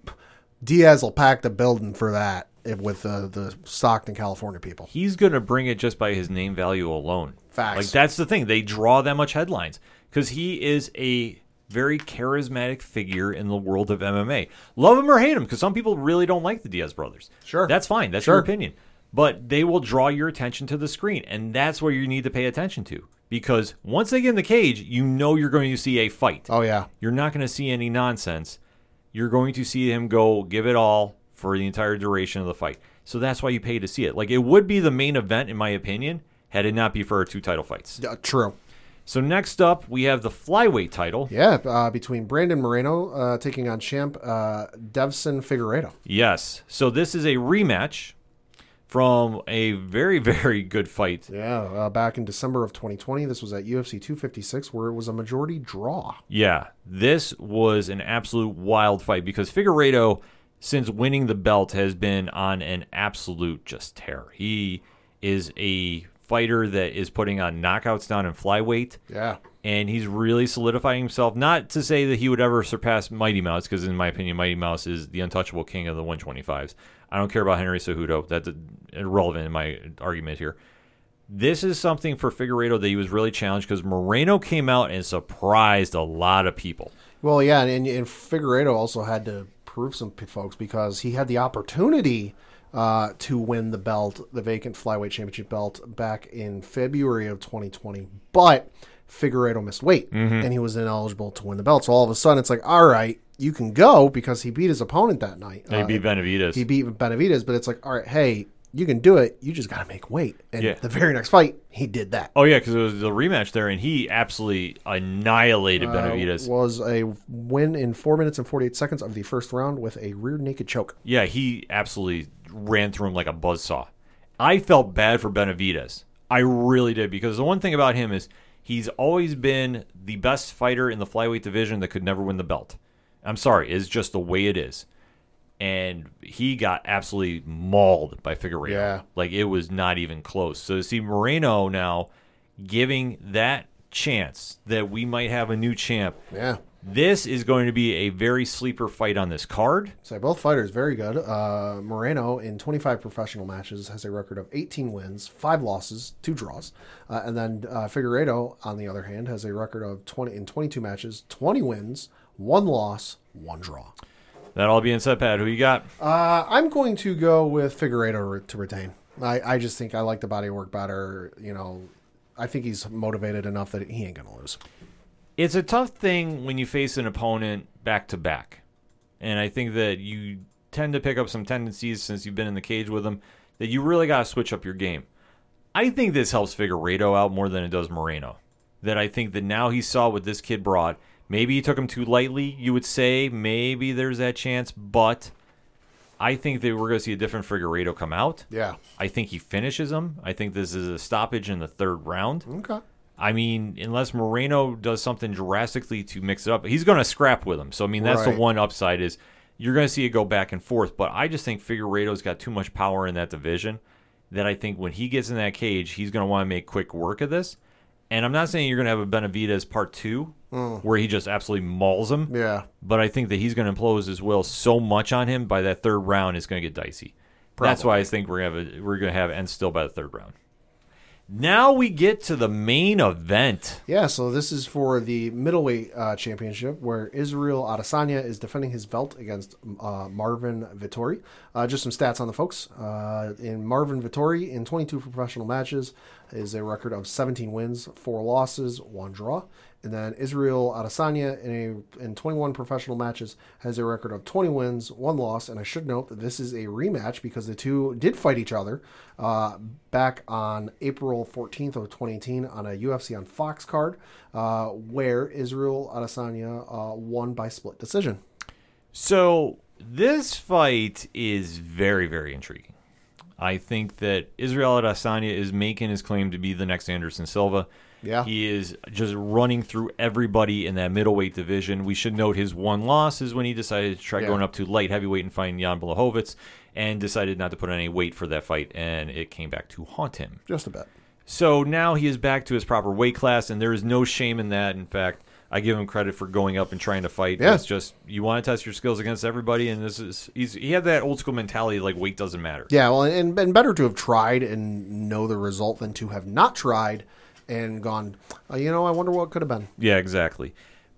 Diaz will pack the building for that if, with the Stockton, California people. he's going to bring it just by his name value alone. Facts. Like that's the thing; they draw that much headlines because he is a very charismatic figure in the world of MMA. Love him or hate him, because some people really don't like the Diaz brothers. Sure. that's fine. That's Sure. your opinion. But they will draw your attention to the screen, and that's where you need to pay attention to. Because once they get in the cage, you know you're going to see a fight. Oh yeah, You're not going to see any nonsense. You're going to see him go give it all for the entire duration of the fight. So that's why you pay to see it. Like it would be the main event, in my opinion, had it not be for our two title fights. Uh, true. So next up, we have the flyweight title. Yeah, uh, between Brandon Moreno uh, taking on champ uh, Deiveson Figueiredo. Yes. So this is a rematch from a very, [laughs] very good fight. Yeah, uh, back in December of 2020, this was at UFC 256, where it was a majority draw. Yeah, this was an absolute wild fight because Figueiredo, since winning the belt, has been on an absolute just tear. He is a fighter that is putting on knockouts down in flyweight, Yeah, and he's really solidifying himself. Not to say that he would ever surpass Mighty Mouse, because in my opinion, Mighty Mouse is the untouchable king of the 125s. I don't care about Henry Cejudo. That's irrelevant in my argument here. This is something for Figueiredo that he was really challenged because Moreno came out and surprised a lot of people. well, yeah, and, and Figueiredo also had to prove some folks because he had the opportunity uh, to win the belt, the vacant flyweight championship belt, back in February of 2020, but Figueiredo missed weight and he was ineligible to win the belt. So all of a sudden, it's like, all right, you can go because he beat his opponent that night. He Uh, beat Benavides. he beat Benavides, but it's like, all right, hey, you can do it. You just got to make weight. And Yeah. the very next fight, he did that. oh yeah, because it was the rematch there, and he absolutely annihilated Benavides. Uh, was a win in four minutes and 48 seconds of the first round with a rear naked choke. yeah, he absolutely ran through him like a buzzsaw. I felt bad for Benavides. I really did because the one thing about him is he's always been the best fighter in the flyweight division that could never win the belt. I'm sorry, it's just the way it is. And he got absolutely mauled by Figueroa. Yeah. Like it was not even close. So to see Moreno now giving that chance that we might have a new champ, Yeah. This is going to be a very sleeper fight on this card. So both fighters very good. Uh, Moreno in 25 professional matches has a record of 18 wins, five losses, two draws, uh, and then uh, Figueiredo on the other hand has a record of 20 in 22 matches, 20 wins, one loss, one draw. That all being said, Pat, who you got? Uh, I'm going to go with Figueiredo to retain. I, I just think I like the body work better. You know, I think he's motivated enough that he ain't gonna lose. It's a tough thing when you face an opponent back to back. And I think that you tend to pick up some tendencies since you've been in the cage with them that you really got to switch up your game. I think this helps Figueiredo out more than it does Moreno. That I think that now he saw what this kid brought. Maybe he took him too lightly, you would say. Maybe there's that chance. But I think that we're going to see a different Figueiredo come out. Yeah. I think he finishes him. I think this is a stoppage in the third round. Okay. I mean, unless Moreno does something drastically to mix it up, he's going to scrap with him. So I mean, that's the one upside is you're going to see it go back and forth. But I just think Figueiredo's got too much power in that division that I think when he gets in that cage, he's going to want to make quick work of this. And I'm not saying you're going to have a Benavides part two mm. where he just absolutely mauls him, Yeah. but I think that he's going to impose his will so much on him by that third round, it's going to get dicey. That's why I think we're going to have a, we're going to have end still by the third round. Now we get to the main event. Yeah, so this is for the middleweight uh, championship where Israel Adesanya is defending his belt against uh, Marvin Vettori. Uh, just some stats on the folks. Uh, in Marvin Vettori, in 22 professional matches, is a record of 17 wins, four losses, one draw. And then Israel Adesanya in a in 21 professional matches has a record of 20 wins, one loss. And I should note that this is a rematch because the two did fight each other uh, back on April 14th of 2018 on a UFC on Fox card, uh, where Israel Adesanya uh, won by split decision. So this fight is very, very intriguing. I think that Israel Adesanya is making his claim to be the next Anderson Silva. Yeah. He is just running through everybody in that middleweight division. We should note his one loss is when he decided to try Yeah. going up to light heavyweight and fighting Jan Blachowicz and decided not to put any weight for that fight, and it came back to haunt him. Just a bit. So now he is back to his proper weight class, and there is no shame in that. In fact, I give him credit for going up and trying to fight. Yeah. It's just you want to test your skills against everybody, and this is he had that old school mentality like weight doesn't matter. Yeah, well, and, and better to have tried and know the result than to have not tried and gone, uh, you know, I wonder what could have been. Yeah, exactly.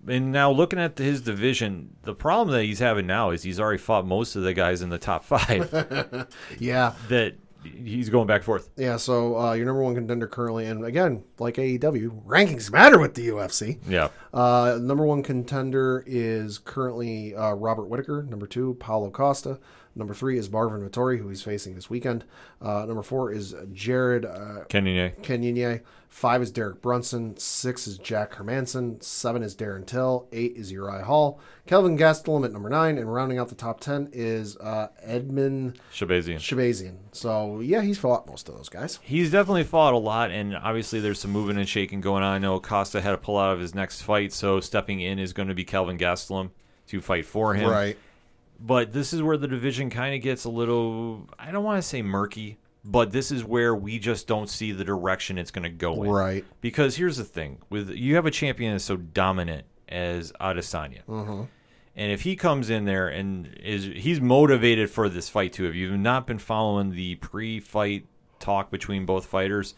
And now looking at his division, the problem that he's having now is he's already fought most of the guys in the top [laughs] five. [laughs] Yeah. that he's going back and forth. Yeah, so uh, your number one contender currently, and again, like AEW, rankings matter with the UFC. Yeah. Uh, number one contender is currently uh, Robert Whitaker. Number two, Paulo Costa. Number three is Marvin Vettori, who he's facing this weekend. Uh, number four is Jared uh, Kenyon. Kenyanye. Five is Derek Brunson. Six is Jack Hermansson. Seven is Darren Till. Eight is Uriah Hall. Kelvin Gastelum at number nine. And rounding out the top ten is uh, Edmund Shahbazyan. Shahbazyan. So, yeah, he's fought most of those guys. He's definitely fought a lot, and obviously there's some moving and shaking going on. I know Costa had to pull out of his next fight, so stepping in is going to be Kelvin Gastelum to fight for him. Right. But this is where the division kind of gets a little, I don't want to say murky, but this is where we just don't see the direction it's going to go in. Right. Because here's the thing: with you have a champion that's so dominant as Adesanya, Mm-hmm. and if he comes in there and is he's motivated for this fight too. If you've not been following the pre-fight talk between both fighters,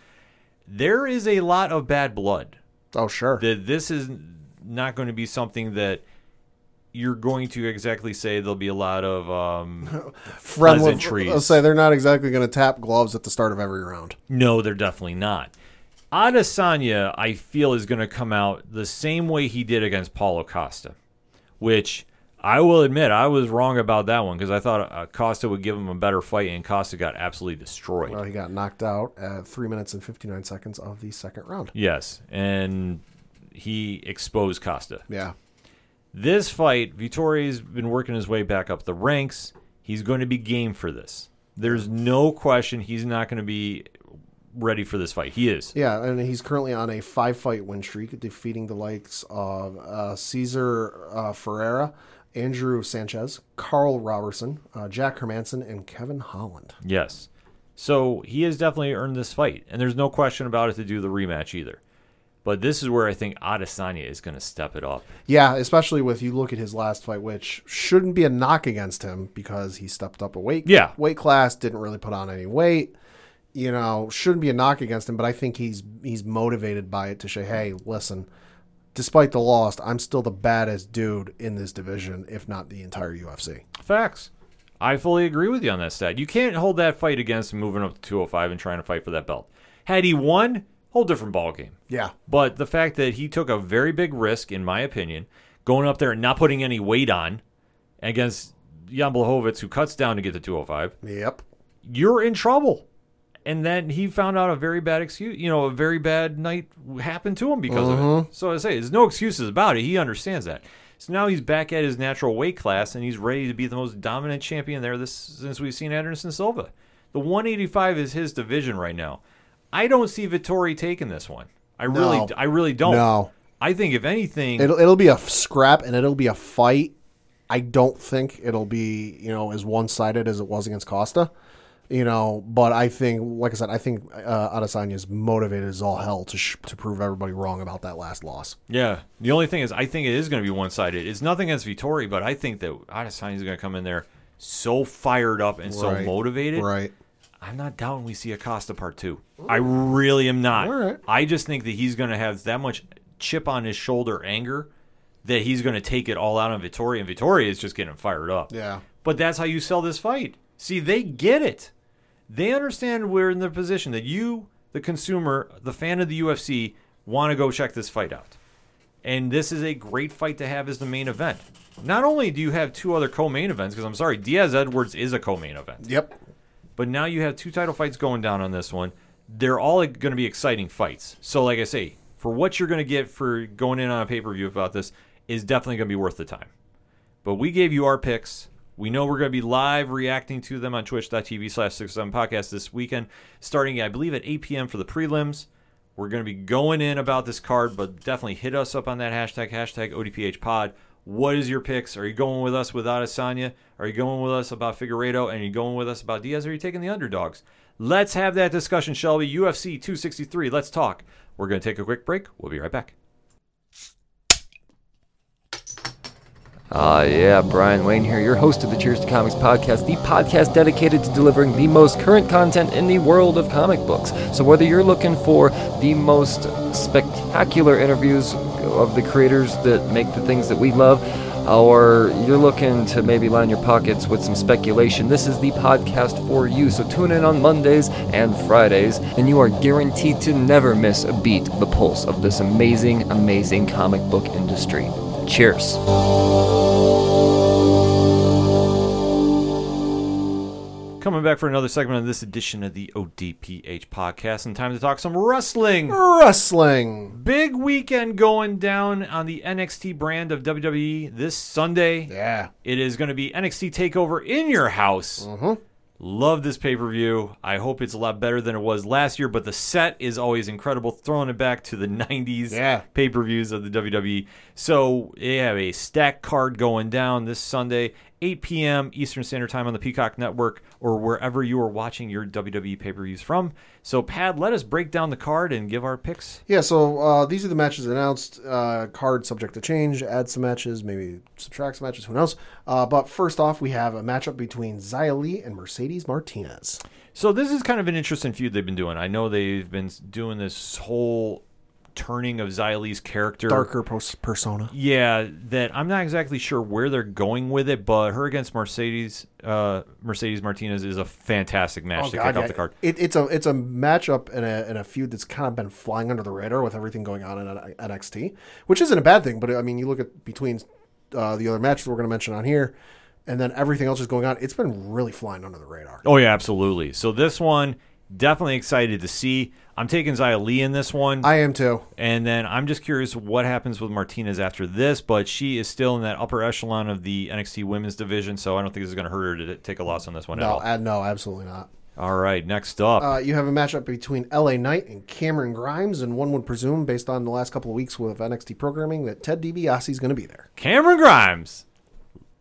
there is a lot of bad blood. Oh, sure. That this is not going to be something that you're going to exactly say there'll be a lot of um, [laughs] pleasantries. I'll say they're not exactly going to tap gloves at the start of every round. No, they're definitely not. Adesanya, I feel, is going to come out the same way he did against Paulo Costa, which I will admit I was wrong about that one because I thought uh, Costa would give him a better fight, and Costa got absolutely destroyed. Well, he got knocked out at three minutes and 59 seconds of the second round. yes, and he exposed Costa. Yeah. This fight, Vettori's been working his way back up the ranks. He's going to be game for this. There's no question he's not going to be ready for this fight. He is. Yeah, and he's currently on a five fight win streak, defeating the likes of uh, Caesar uh, Ferreira, Andrew Sanchez, Carl Robertson, uh, Jack Hermansson, and Kevin Holland. Yes. So he has definitely earned this fight, and there's no question about it to do the rematch either. But this is where I think Adesanya is going to step it up. Yeah, especially with you look at his last fight, which shouldn't be a knock against him because he stepped up a weight Yeah. weight class, didn't really put on any weight. You know, shouldn't be a knock against him, but I think he's he's motivated by it to say, hey, listen, despite the loss, I'm still the baddest dude in this division, if not the entire UFC. Facts. I fully agree with you on that stat. You can't hold that fight against him moving up to 205 and trying to fight for that belt. Had he won, whole different ballgame. Yeah. But the fact that he took a very big risk, in my opinion, going up there and not putting any weight on against Jan Blachowicz, who cuts down to get the 205, Yep. you're in trouble. And then he found out a very bad excuse, you know, a very bad night happened to him because of it. Mm-hmm. So I say, there's no excuses about it. He understands that. So now he's back at his natural weight class and he's ready to be the most dominant champion there this since we've seen Anderson Silva. The 185 is his division right now. I don't see Vettori taking this one. I really, No. I really don't. No. I think if anything, It'll it'll be a scrap and it'll be a fight. I don't think it'll be you know as one sided as it was against Costa. You know, but I think, like I said, I think uh, Adesanya is motivated as all hell to sh- to prove everybody wrong about that last loss. Yeah. The only thing is, I think it is going to be one sided. It's nothing against Vettori, but I think that Adesanya is going to come in there so fired up and so Right. motivated. Right. I'm not doubting we see Acosta part two. I really am not. All right. I just think that he's going to have that much chip on his shoulder, anger, that he's going to take it all out on Vittoria, and Vittoria is just getting fired up. Yeah. But that's how you sell this fight. See, they get it. They understand we're in the position that you, the consumer, the fan of the UFC, want to go check this fight out. And this is a great fight to have as the main event. Not only do you have two other co-main events, because I'm sorry, Diaz Edwards is a co-main event, Yep. But now you have two title fights going down on this one. They're all going to be exciting fights. So, like I say, for what you're going to get for going in on a pay-per-view about this is definitely going to be worth the time. But we gave you our picks. We know we're going to be live reacting to them on twitch.tv slash 67 podcast this weekend, starting, I believe, at 8 p.m. for the prelims. We're going to be going in about this card, but definitely hit us up on that hashtag, hashtag ODPH pod. What is your picks? Are you going with us without Asanya? Are you going with us about Figueiredo? And are you going with us about Diaz? Are you taking the underdogs? Let's have that discussion, Shelby. UFC 263. Let's talk. We're going to take a quick break. We'll be right back. Ah, yeah, Brian Wayne here, your host of the Cheers to Comics podcast, the podcast dedicated to delivering the most current content in the world of comic books. So, whether you're looking for the most spectacular interviews of the creators that make the things that we love, or you're looking to maybe line your pockets with some speculation, this is the podcast for you. So, tune in on Mondays and Fridays, and you are guaranteed to never miss a beat the pulse of this amazing, amazing comic book industry. Cheers. Coming back for another segment of this edition of the ODPH podcast, and time to talk some wrestling. Wrestling. Big weekend going down on the NXT brand of WWE this Sunday. Yeah. It is going to be NXT Takeover in your house. Mm-hmm. Love this pay per view. I hope it's a lot better than it was last year, but the set is always incredible. Throwing it back to the 90s Yeah. pay per views of the WWE. So they have a stack card going down this Sunday, 8 p.m. Eastern Standard Time on the Peacock Network or wherever you are watching your WWE pay per views from. So, Pad, let us break down the card and give our picks. Yeah, so uh, these are the matches announced. Uh, card subject to change. Add some matches, maybe subtract some matches. Who knows? Uh, but first off, we have a matchup between Xia Li and Mercedes Martinez. So this is kind of an interesting feud they've been doing. I know they've been doing this whole turning of Xia Li's character. Darker pos- persona. Yeah, that I'm not exactly sure where they're going with it, but her against Mercedes uh, Mercedes Martinez is a fantastic match to kick off Oh, the card. It, it's a it's a matchup and a, and a feud that's kind of been flying under the radar with everything going on in NXT, which isn't a bad thing. But I mean, you look at between uh, the other matches we're going to mention on here, and then everything else is going on. It's been really flying under the radar. Oh yeah, absolutely. So this one, definitely excited to see. I'm taking Xia Li in this one. I am too. And then I'm just curious what happens with Martinez after this, but she is still in that upper echelon of the NXT women's division, so I don't think this is going to hurt her to take a loss on this one at No, all. uh, no, absolutely not. All right, next up. Uh, you have a matchup between LA Knight and Cameron Grimes, and one would presume, based on the last couple of weeks with NXT programming, that Ted DiBiase is going to be there. Cameron Grimes,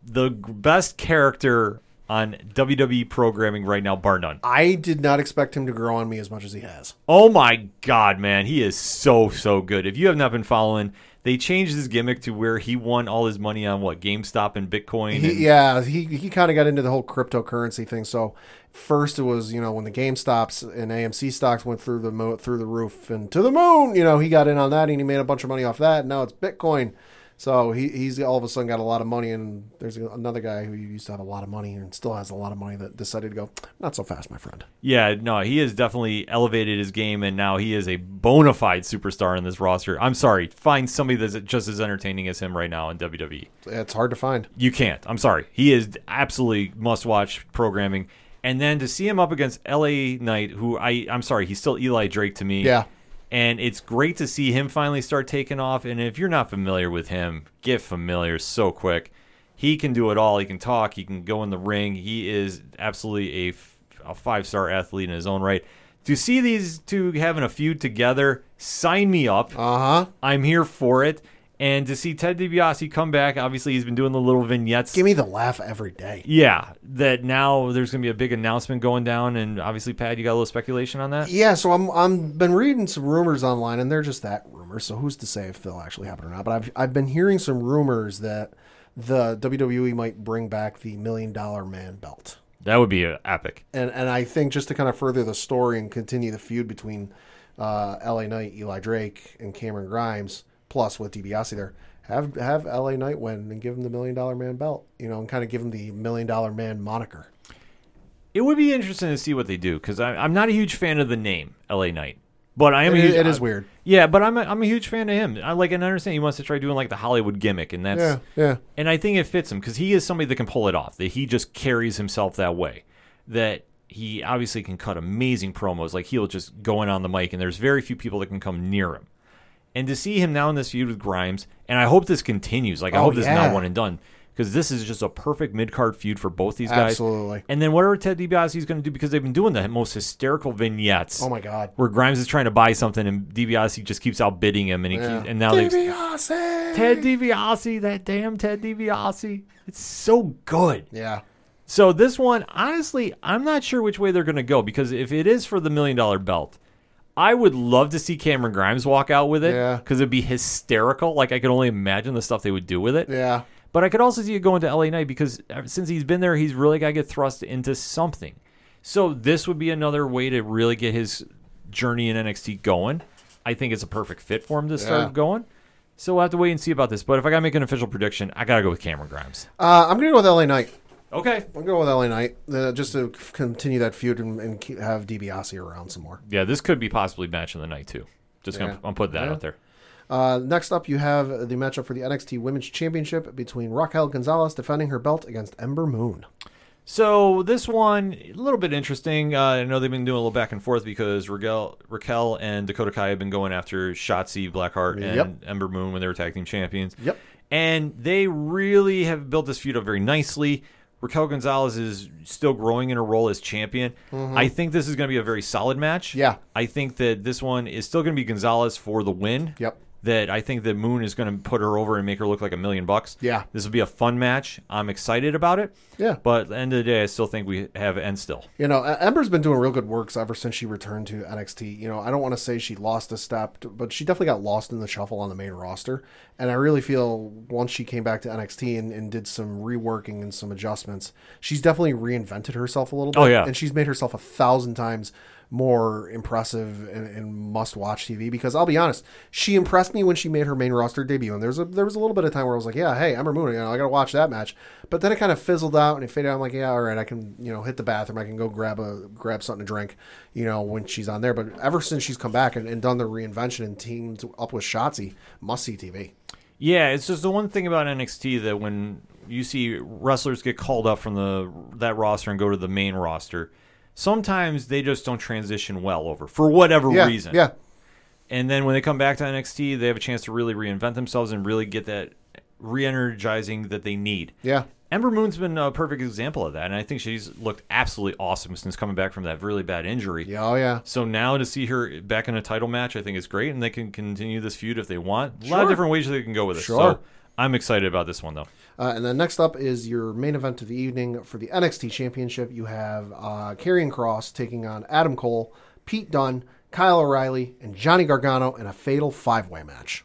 the best character on WWE programming right now, bar none. I did not expect him to grow on me as much as he has. Oh my God, man, he is so so good. If you have not been following, they changed his gimmick to where he won all his money on what GameStop and Bitcoin. He, and- yeah, he he kind of got into the whole cryptocurrency thing. So first it was you know when the Game Stops and AMC stocks went through the mo- through the roof and to the moon. You know he got in on that and he made a bunch of money off that. And now it's Bitcoin. So he, he's all of a sudden got a lot of money, and there's another guy who used to have a lot of money and still has a lot of money that decided to go, not so fast, my friend. Yeah, no, he has definitely elevated his game, and now he is a bona fide superstar in this roster. I'm sorry, find somebody that's just as entertaining as him right now in WWE. It's hard to find. You can't. I'm sorry. He is absolutely must watch programming. And then to see him up against LA Knight, who I I'm sorry, he's still Eli Drake to me. Yeah. And it's great to see him finally start taking off. And if you're not familiar with him, get familiar so quick. He can do it all. He can talk. He can go in the ring. He is absolutely a, f- a five star athlete in his own right. To see these two having a feud together, sign me up. Uh huh. I'm here for it. And to see Ted DiBiase come back, obviously he's been doing the little vignettes. Give me the laugh every day. Yeah, that now there's going to be a big announcement going down, and obviously, Pat, you got a little speculation on that. Yeah, so I'm I'm been reading some rumors online, and they're just that rumors. So who's to say if they'll actually happen or not? But I've I've been hearing some rumors that the WWE might bring back the Million Dollar Man belt. That would be uh, epic. And and I think just to kind of further the story and continue the feud between uh, LA Knight, Eli Drake, and Cameron Grimes, plus with DiBiase there, have have LA Knight win and give him the Million Dollar Man belt, you know, and kind of give him the Million Dollar Man moniker. It would be interesting to see what they do because I'm not a huge fan of the name LA Knight, but I am. a It- huge, it is I- weird. Yeah, but I'm a, I'm a huge fan of him. I like and understand he wants to try doing like the Hollywood gimmick, and that's Yeah, yeah. and I think it fits him because he is somebody that can pull it off. That he just carries himself that way. That he obviously can cut amazing promos. Like he'll just go in on the mic, and there's very few people that can come near him. And to see him now in this feud with Grimes, and I hope this continues. Like I Oh, hope this is yeah. not one and done because this is just a perfect mid card feud for both these guys. Absolutely. And then whatever Ted DiBiase is going to do because they've been doing the most hysterical vignettes. Oh my God. Where Grimes is trying to buy something and DiBiase just keeps outbidding him, and he Yeah. keeps, and now they've DiBiase! Ted DiBiase, that damn Ted DiBiase. It's so good. Yeah. So this one, honestly, I'm not sure which way they're going to go because if it is for the million dollar belt, I would love to see Cameron Grimes walk out with it Yeah. because it'd be hysterical. Like I could only imagine the stuff they would do with it. Yeah. But I could also see it going to LA Knight because ever since he's been there, he's really got to get thrust into something. So this would be another way to really get his journey in NXT going. I think it's a perfect fit for him to start Yeah. going. So we'll have to wait and see about this. But if I got to make an official prediction, I got to go with Cameron Grimes. Uh, I'm gonna go with LA Knight. Okay. I'm gonna go with LA Knight uh, just to continue that feud and, and keep, have DiBiase around some more. Yeah, this could be possibly match of the night too. Just gonna Yeah. I'm putting that Yeah. out there. Uh, next up, you have the matchup for the NXT Women's Championship between Raquel Gonzalez defending her belt against Ember Moon. So this one a little bit interesting. Uh, I know they've been doing a little back and forth because Raquel, Raquel and Dakota Kai have been going after Shotzi Blackheart and Yep. Ember Moon when they were tag team champions. Yep. And they really have built this feud up very nicely. Raquel Gonzalez is still growing in her role as champion. I think this is going to be a very solid match. Mm-hmm. Yeah. I think that this one is still going to be Gonzalez for the win. Yep. That I think that Moon is going to put her over and make her look like a million bucks. Yeah. This will be a fun match. I'm excited about it. Yeah. But at the end of the day, I still think we have end still. You know, Ember's been doing real good works ever since she returned to NXT. You know, I don't want to say she lost a step, but she definitely got lost in the shuffle on the main roster. And I really feel once she came back to NXT and, and did some reworking and some adjustments, she's definitely reinvented herself a little oh, bit. Oh, yeah. And she's made herself a thousand times more impressive and, and must watch TV because I'll be honest, she impressed me when she made her main roster debut. And there was a there was a little bit of time where I was like, yeah, hey, Ember Moon, you know, I gotta watch that match. But then it kind of fizzled out and it faded out. I'm like, yeah, all right, I can you know hit the bathroom, I can go grab a grab something to drink, you know, when she's on there. But ever since she's come back and, and done the reinvention and teamed up with Shotzi, must see TV. Yeah, it's just the one thing about NXT that when you see wrestlers get called up from the that roster and go to the main roster, sometimes they just don't transition well over for whatever Yeah, reason. yeah, And then when they come back to NXT, they have a chance to really reinvent themselves and really get that re-energizing that they need. yeah. Ember Moon's been a perfect example of that, and I think she's looked absolutely awesome since coming back from that really bad injury. Yeah, oh yeah. So now to see her back in a title match, I think is great, and they can continue this feud if they want. A lot of different ways they can go with it. Sure. So I'm excited about this one, though. Uh, and then next up is your main event of the evening for the NXT Championship. You have uh, Karrion Kross taking on Adam Cole, Pete Dunne, Kyle O'Reilly, and Johnny Gargano in a fatal five way match.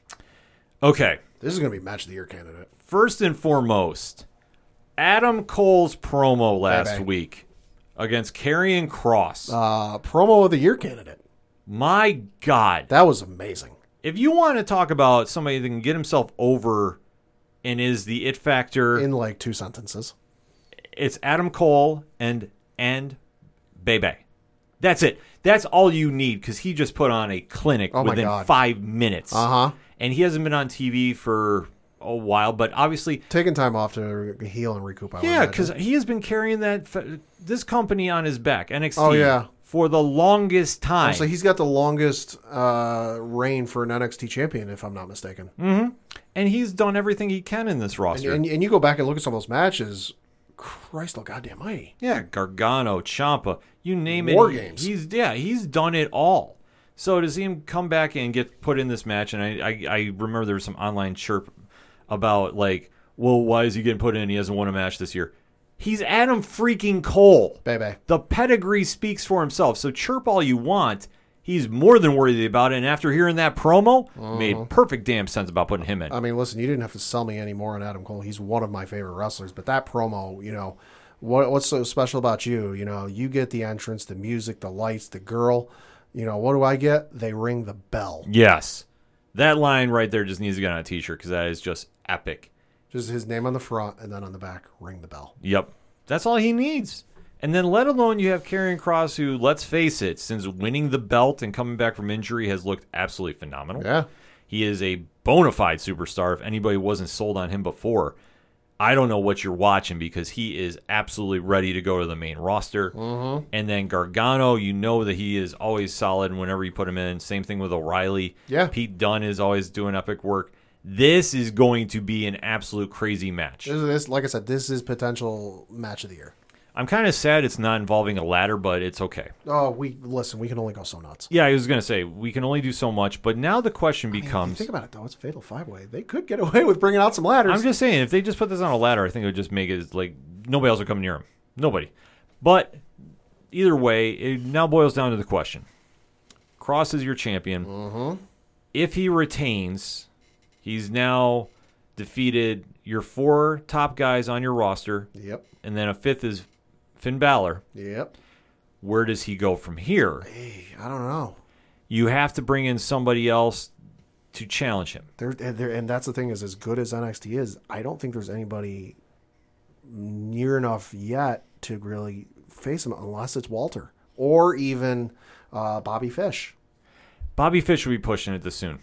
Okay, This is going to be match of the year candidate. first and foremost, Adam Cole's promo last Baby. week against Karrion Kross. Uh, promo of the year candidate. My God, That was amazing. if you want to talk about somebody that can get himself over and is the it factor, In like two sentences. it's Adam Cole and and Bebe. That's it. That's all you need because he just put on a clinic Oh within God. five minutes. Uh huh. And he hasn't been on TV for a while, but obviously, Taking time off to heal and recoup. I yeah, because he has been carrying that this company on his back, NXT. Oh, yeah. For the longest time. So he's got the longest uh, reign for an NXT champion, if I'm not mistaken. and he's done everything he can in this And, roster. and, and you go back and look at some of those matches. Christ, oh goddamn mighty. Yeah, Gargano, Ciampa, you name it. War games. He's yeah, he's done it all. So to see him come back and get put in this match, and I, I, I remember there was some online chirp about like, well, why is he getting put in? He hasn't won a match this year. He's Adam freaking Cole. Baby. The pedigree speaks for himself. So chirp all you want. He's more than worthy about it. And after hearing that promo, Uh-huh. made perfect damn sense about putting him in. I mean, listen, you didn't have to sell me any more on Adam Cole. He's one of my favorite wrestlers, but that promo, you know, What what's so special about you? You know, you get the entrance, the music, the lights, the girl. You know, what do I get? They ring the bell. Yes. That line right there just needs to get on a t shirt because that is just epic. Just his name on the front and then on the back, ring the bell. Yep. That's all he needs. And then let alone you have Karrion Kross, who, let's face it, since winning the belt and coming back from injury has looked absolutely phenomenal. Yeah. He is a bona fide superstar. If anybody wasn't sold on him before, I don't know what you're watching because he is absolutely ready to go to the main roster. Mm-hmm. And then Gargano, you know that he is always solid whenever you put him in. Same thing with O'Reilly. Yeah. Pete Dunne is always doing epic work. This is going to be an absolute crazy match. This, is- this, like I said, this is potential match of the year. I'm kind of sad it's not involving a ladder, but it's okay. Oh, we listen. We can only go so nuts. Yeah, I was gonna say we can only do so much, but now the question I mean, becomes: think about it though, it's a fatal five way. They could get [laughs] away with bringing out some ladders. I'm just saying, if they just put this on a ladder, I think it would just make it like nobody else would come near him. Nobody. But either way, it now boils down to the question: Kross is your champion. Mm-hmm. If he retains, he's now defeated your four top guys on your roster, Yep. and then a fifth is Finn Balor. Yep. Where does he go from here? Hey, I don't know. You have to bring in somebody else to challenge him. There, there, and that's the thing is, as good as NXT is, I don't think there's anybody near enough yet to really face him, unless it's Walter or even uh, Bobby Fish. Bobby Fish would be pushing it this soon.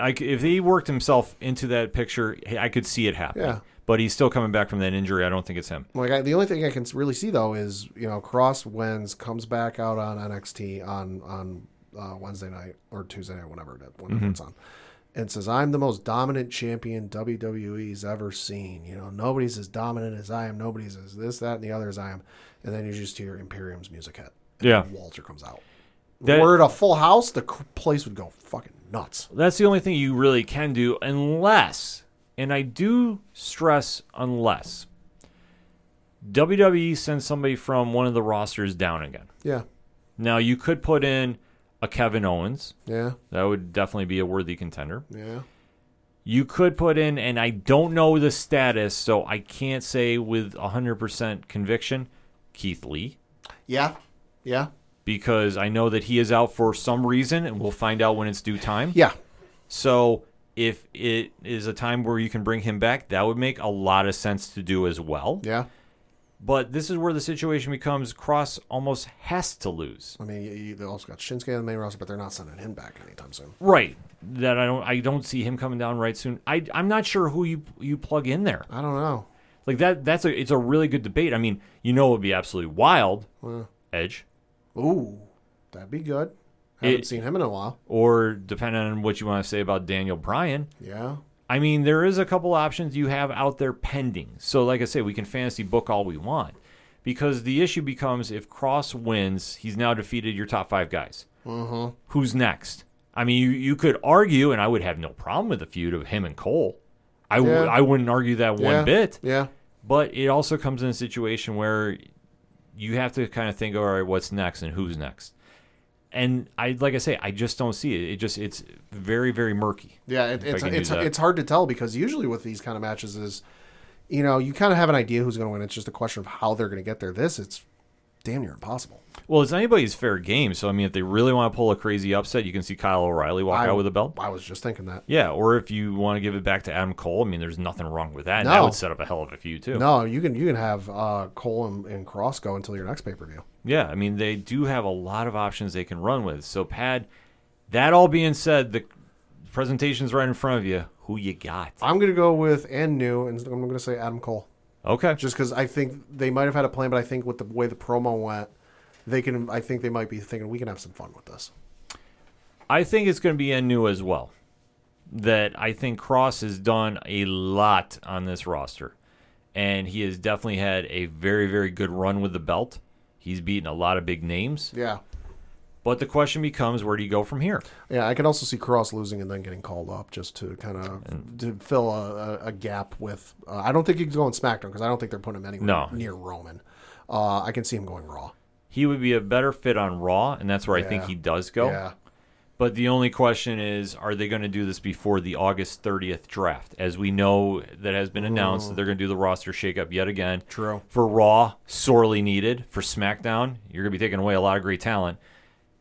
I if he worked himself into that picture, I could see it happen. Yeah. But he's still coming back from that injury. I don't think it's him. Like I, the only thing I can really see though is you know Kross wins, comes back out on NXT on on uh, Wednesday night or Tuesday night, whenever it whenever it's on, and says I'm the most dominant champion WWE's ever seen. You know nobody's as dominant as I am. Nobody's as this, that, and the other as I am. And then you just hear Imperium's music hit. And Yeah. Walter comes out. That- Were it a full house, the place would go fucking nuts. That's the only thing you really can do, unless, and I do stress unless, WWE sends somebody from one of the rosters down again. Yeah, Now, you could put in a Kevin Owens. yeah, That would definitely be a worthy contender. yeah. You could put in, and I don't know the status, so I can't say with 100% conviction, Keith Lee, Yeah, yeah, because I know that he is out for some reason, and we'll find out when it's due time. yeah. So if it is a time where you can bring him back, that would make a lot of sense to do as well. Yeah. But this is where the situation becomes Kross almost has to lose. I mean, you, you they also got Shinsuke on the main roster, but they're not sending him back anytime soon. Right. That I don't I don't see him coming down right soon. I I'm not sure who you you plug in there. I don't know. Like that that's a it's a really good debate. I mean, you know it would be absolutely wild. Edge. Ooh, that'd be good. Haven't It- seen him in a while. Or depending on what you want to say about Daniel Bryan. Yeah. I mean, there is a couple options you have out there pending. So, like I say, we can fantasy book all we want. Because the issue becomes if Kross wins, he's now defeated your top five guys. Mm-hmm. Who's next? I mean, you, you could argue, and I would have no problem with the feud of him and Cole. I w- Yeah. I wouldn't argue that one yeah. bit. Yeah. But it also comes in a situation where you have to kind of think, all right, what's next and who's next? And I, like I say, I just don't see it. It just, it's very, very murky. Yeah. It, it's it's it's hard to tell because usually with these kind of matches is, you know, you kind of have an idea who's going to win. It's just a question of how they're going to get there. This it's damn near impossible. Well, it's anybody's fair game. So I mean, if they really want to pull a crazy upset, you can see Kyle O'Reilly walk I- out with a belt. I was just thinking that. Yeah, or if you want to give it back to Adam Cole, I mean, there's nothing wrong with that. and That No. would set up a hell of a feud too. No, you can you can have uh, Cole and, and Kross go until your next pay per view. Yeah, I mean, they do have a lot of options they can run with. So, Pad, that all being said, the presentation's right in front of you. Who you got? I'm going to go with and new, and I'm going to say Adam Cole. Okay. just because I think they might have had a plan, but I think with the way the promo went, they can. I think they might be thinking we can have some fun with this. I think it's going to be a new as well. That I think Kross has done a lot on this roster, and he has definitely had a very, very good run with the belt. He's beaten a lot of big names, Yeah, but the question becomes, where do you go from here? yeah. I can also see Kross losing and then getting called up just to kind of to fill a, a, a gap with. Uh, I don't think he's going SmackDown because I don't think they're putting him anywhere No. near Roman. Uh, I can see him going Raw. He would be a better fit on Raw, and that's where I think he does go. Yeah, But the only question is, are they going to do this before the August 30th draft? As we know, that has been announced that they're going to do the roster shakeup yet again. True. For Raw, sorely needed. For SmackDown, you're going to be taking away a lot of great talent.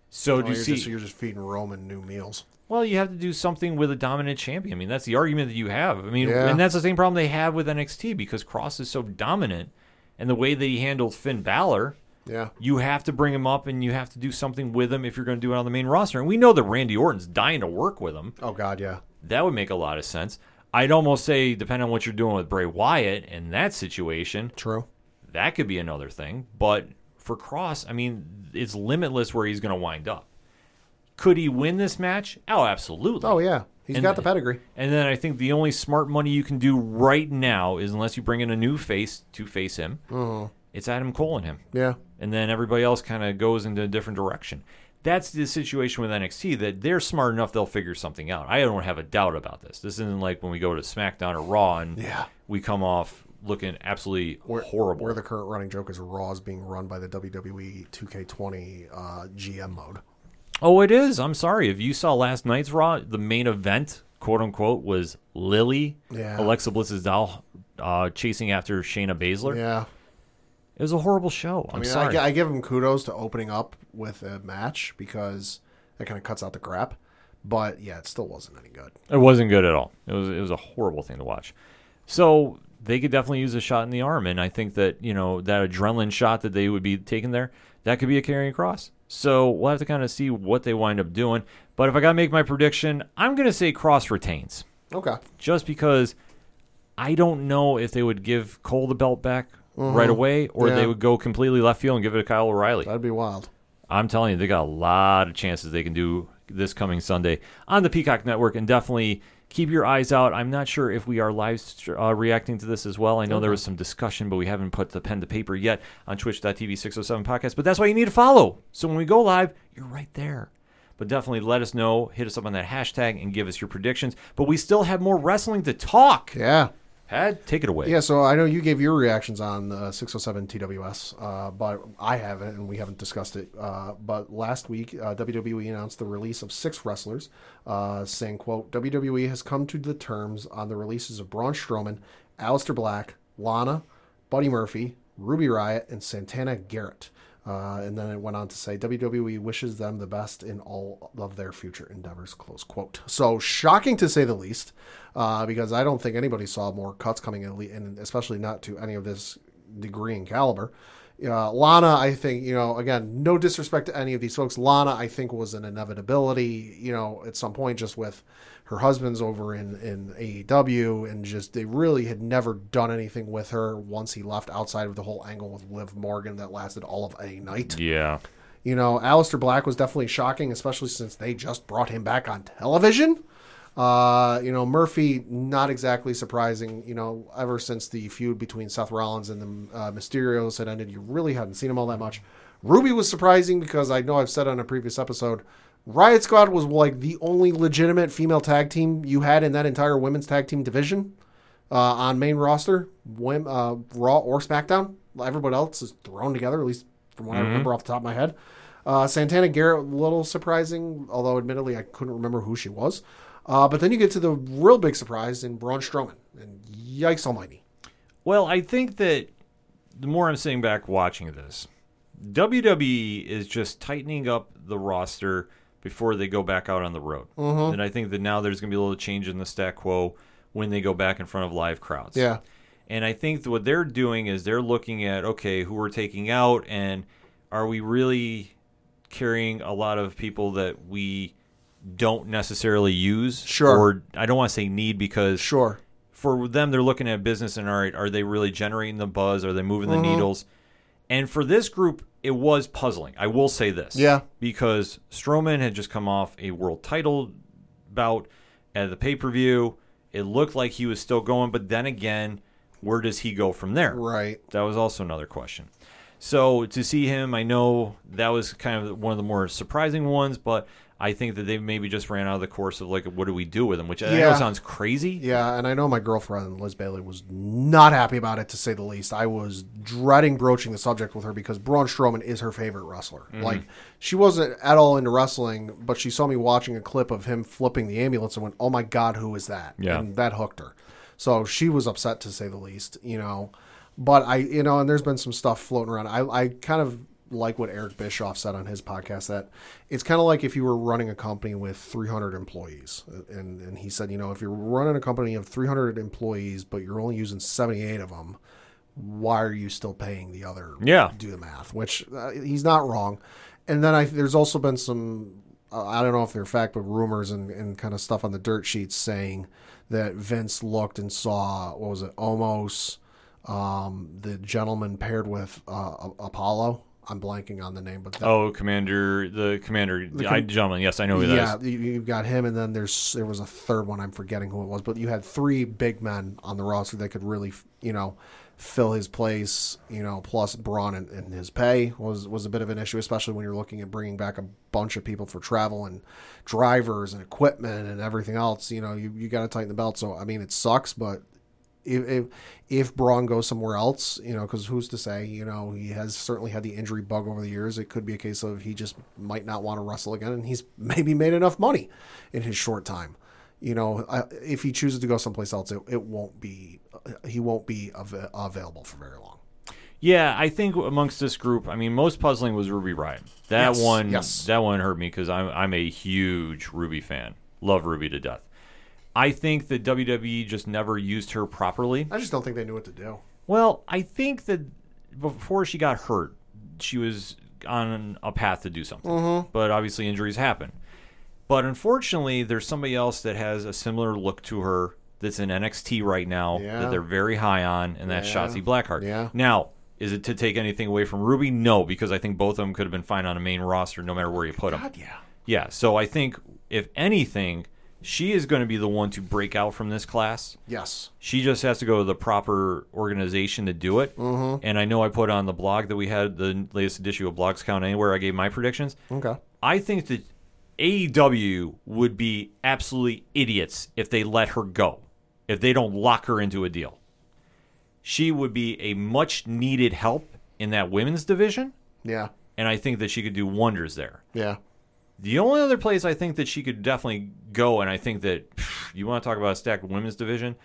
So Oh, do you you're, see? just, you're just feeding Roman new meals. Well, you have to do something with a dominant champion. I mean, that's the argument that you have. I mean, Yeah. and that's the same problem they have with NXT because Kross is so dominant, and the way that he handled Finn Balor, Yeah. you have to bring him up and you have to do something with him if you're going to do it on the main roster. And we know that Randy Orton's dying to work with him. Oh God, yeah. That would make a lot of sense. I'd almost say, depending on what you're doing with Bray Wyatt in that situation, True. that could be another thing. But for Kross, I mean, it's limitless where he's going to wind up. Could he win this match? Oh, absolutely. Oh yeah. He's And- got the pedigree. And then I think the only smart money you can do right now is unless you bring in a new face to face him, uh-huh. it's Adam Cole and him. Yeah. And then everybody else kind of goes into a different direction. That's the situation with NXT that they're smart enough they'll figure something out. I don't have a doubt about this. This isn't like when we go to SmackDown or Raw and Yeah. we come off looking absolutely horrible. Where the current running joke is Raw is being run by the WWE 2K20 uh, GM mode. Oh, it is. I'm sorry. If you saw last night's Raw, the main event, quote unquote, was Lily, Yeah. Alexa Bliss's doll, uh, chasing after Shayna Baszler. Yeah. It was a horrible show. I'm I mean, sorry. I, I give them kudos to opening up with a match because that kind of cuts out the crap. But yeah, it still wasn't any good. It wasn't good at all. It was it was a horrible thing to watch. So they could definitely use a shot in the arm, and I think that you know that adrenaline shot that they would be taking there, that could be a Karrion Kross. So we'll have to kind of see what they wind up doing. But if I gotta make my prediction, I'm gonna say Kross retains, Okay. just because I don't know if they would give Cole the belt back mm-hmm. right away, or Yeah. they would go completely left field and give it to Kyle O'Reilly. That'd be wild. I'm telling you, they got a lot of chances they can do this coming Sunday on the Peacock Network, and definitely keep your eyes out. I'm not sure if we are live uh, reacting to this as well. I know there was some discussion, but we haven't put the pen to paper yet on Twitch.tv 607 podcast. But that's why you need to follow. So when we go live, you're right there. But definitely let us know. Hit us up on that hashtag and give us your predictions. But we still have more wrestling to talk. Yeah. Take it away. Yeah, so I know you gave your reactions on uh, 607 TWS, uh, but I haven't, and we haven't discussed it. Uh, but last week, uh, WWE announced the release of six wrestlers, uh, saying, "quote WWE has come to the terms on the releases of Braun Strowman, Aleister Black, Lana, Buddy Murphy, Ruby Riot, and Santana Garrett." Uh, and then it went on to say WWE wishes them the best in all of their future endeavors. Close quote. So shocking to say the least, uh, because I don't think anybody saw more cuts coming in, and especially not to any of this degree and caliber. Uh, Lana, I think you know. Again, no disrespect to any of these folks. Lana, I think, was an inevitability. You know, at some point, just with her husband's over in in AEW, and just they really had never done anything with her once he left. Outside of the whole angle with Liv Morgan that lasted all of a night. Yeah. You know, Aleister Black was definitely shocking, especially since they just brought him back on television. Uh, you know, Murphy, not exactly surprising. You know, ever since the feud between Seth Rollins and the uh, Mysterios had ended, you really hadn't seen him all that much. Ruby was surprising because I know I've said on a previous episode, Riot Squad was like the only legitimate female tag team you had in that entire women's tag team division uh, on main roster, Wim, uh, Raw or SmackDown. Everybody else is thrown together, at least from what I remember off the top of my head. Uh, Santana Garrett, a little surprising, although admittedly I couldn't remember who she was. Uh, but then you get to the real big surprise in Braun Strowman, and yikes almighty. Well, I think that the more I'm sitting back watching this, WWE is just tightening up the roster before they go back out on the road. Mm-hmm. And I think that now there's going to be a little change in the stat quo when they go back in front of live crowds. Yeah. And I think that what they're doing is they're looking at, okay, who we're taking out, and are we really carrying a lot of people that we don't necessarily use? Sure. Or I don't want to say need because Sure. for them, they're looking at business and all right, are they really generating the buzz? Are they moving the Mm-hmm. needles? And for this group, it was puzzling. I will say this. Yeah. Because Strowman had just come off a world title bout at the pay per view. It looked like he was still going, but then again, where does he go from there? Right. That was also another question. So to see him, I know that was kind of one of the more surprising ones, but I think that they maybe just ran out of the course of like, what do we do with him? Which I know Yeah. sounds crazy. Yeah, and I know my girlfriend Liz Bailey was not happy about it to say the least. I was dreading broaching the subject with her because Braun Strowman is her favorite wrestler. Mm-hmm. Like she wasn't at all into wrestling, but she saw me watching a clip of him flipping the ambulance and went, "Oh my god, who is that?" Yeah. and that hooked her. So she was upset to say the least, you know. But I, you know, and there's been some stuff floating around. I, I kind of like what Eric Bischoff said on his podcast that it's kind of like if you were running a company with 300 employees, and and he said, you know, if you're running a company of 300 employees, but you're only using 78 of them, why are you still paying the other? Yeah. do the math. Which uh, he's not wrong. And then I there's also been some uh, I don't know if they're fact, but rumors and, and kind of stuff on the dirt sheets saying that Vince looked and saw what was it, Omos, um, the gentleman paired with uh, Apollo. I'm blanking on the name, but that, Oh, commander, the commander, I, gentleman. Yes, I know who that yeah, is. you, you've got him, and then there's there was a third one. I'm forgetting who it was, but you had three big men on the roster that could really, you know, fill his place. You know, plus Braun and, and his pay was was a bit of an issue, especially when you're looking at bringing back a bunch of people for travel and drivers and equipment and everything else. You know, you you got to tighten the belt. So I mean, it sucks, but if if, if Braun goes somewhere else, you know, because who's to say? You know, he has certainly had the injury bug over the years. It could be a case of he just might not want to wrestle again, and he's [laughs] maybe made enough money in his short time. You know, I, if he chooses to go someplace else, it, it won't be he won't be av- available for very long. Yeah, I think amongst this group, I mean, most puzzling was Ruby Riot. That Yes, one, yes. that one hurt me because I'm I'm a huge Ruby fan. Love Ruby to death. I think that WWE just never used her properly. I just don't think they knew what to do. Well, I think that before she got hurt, she was on a path to do something. Mm-hmm. But obviously, injuries happen. But unfortunately, there's somebody else that has a similar look to her that's in NXT right now Yeah. that they're very high on, and that's Yeah. Shotzi Blackheart. Yeah. Now, is it to take anything away from Ruby? No, because I think both of them could have been fine on a main roster no matter where you put them. Yeah. Yeah, so I think if anything, she is going to be the one to break out from this class. Yes. She just has to go to the proper organization to do it. Mm-hmm. And I know I put on the blog that we had the latest issue of Blogs Count Anywhere. I gave my predictions. Okay. I think that AEW would be absolutely idiots if they let her go, if they don't lock her into a deal. She would be a much needed help in that women's division, Yeah. and I think that she could do wonders there. Yeah. The only other place I think that she could definitely go, and I think that pff, you want to talk about a stacked women's division,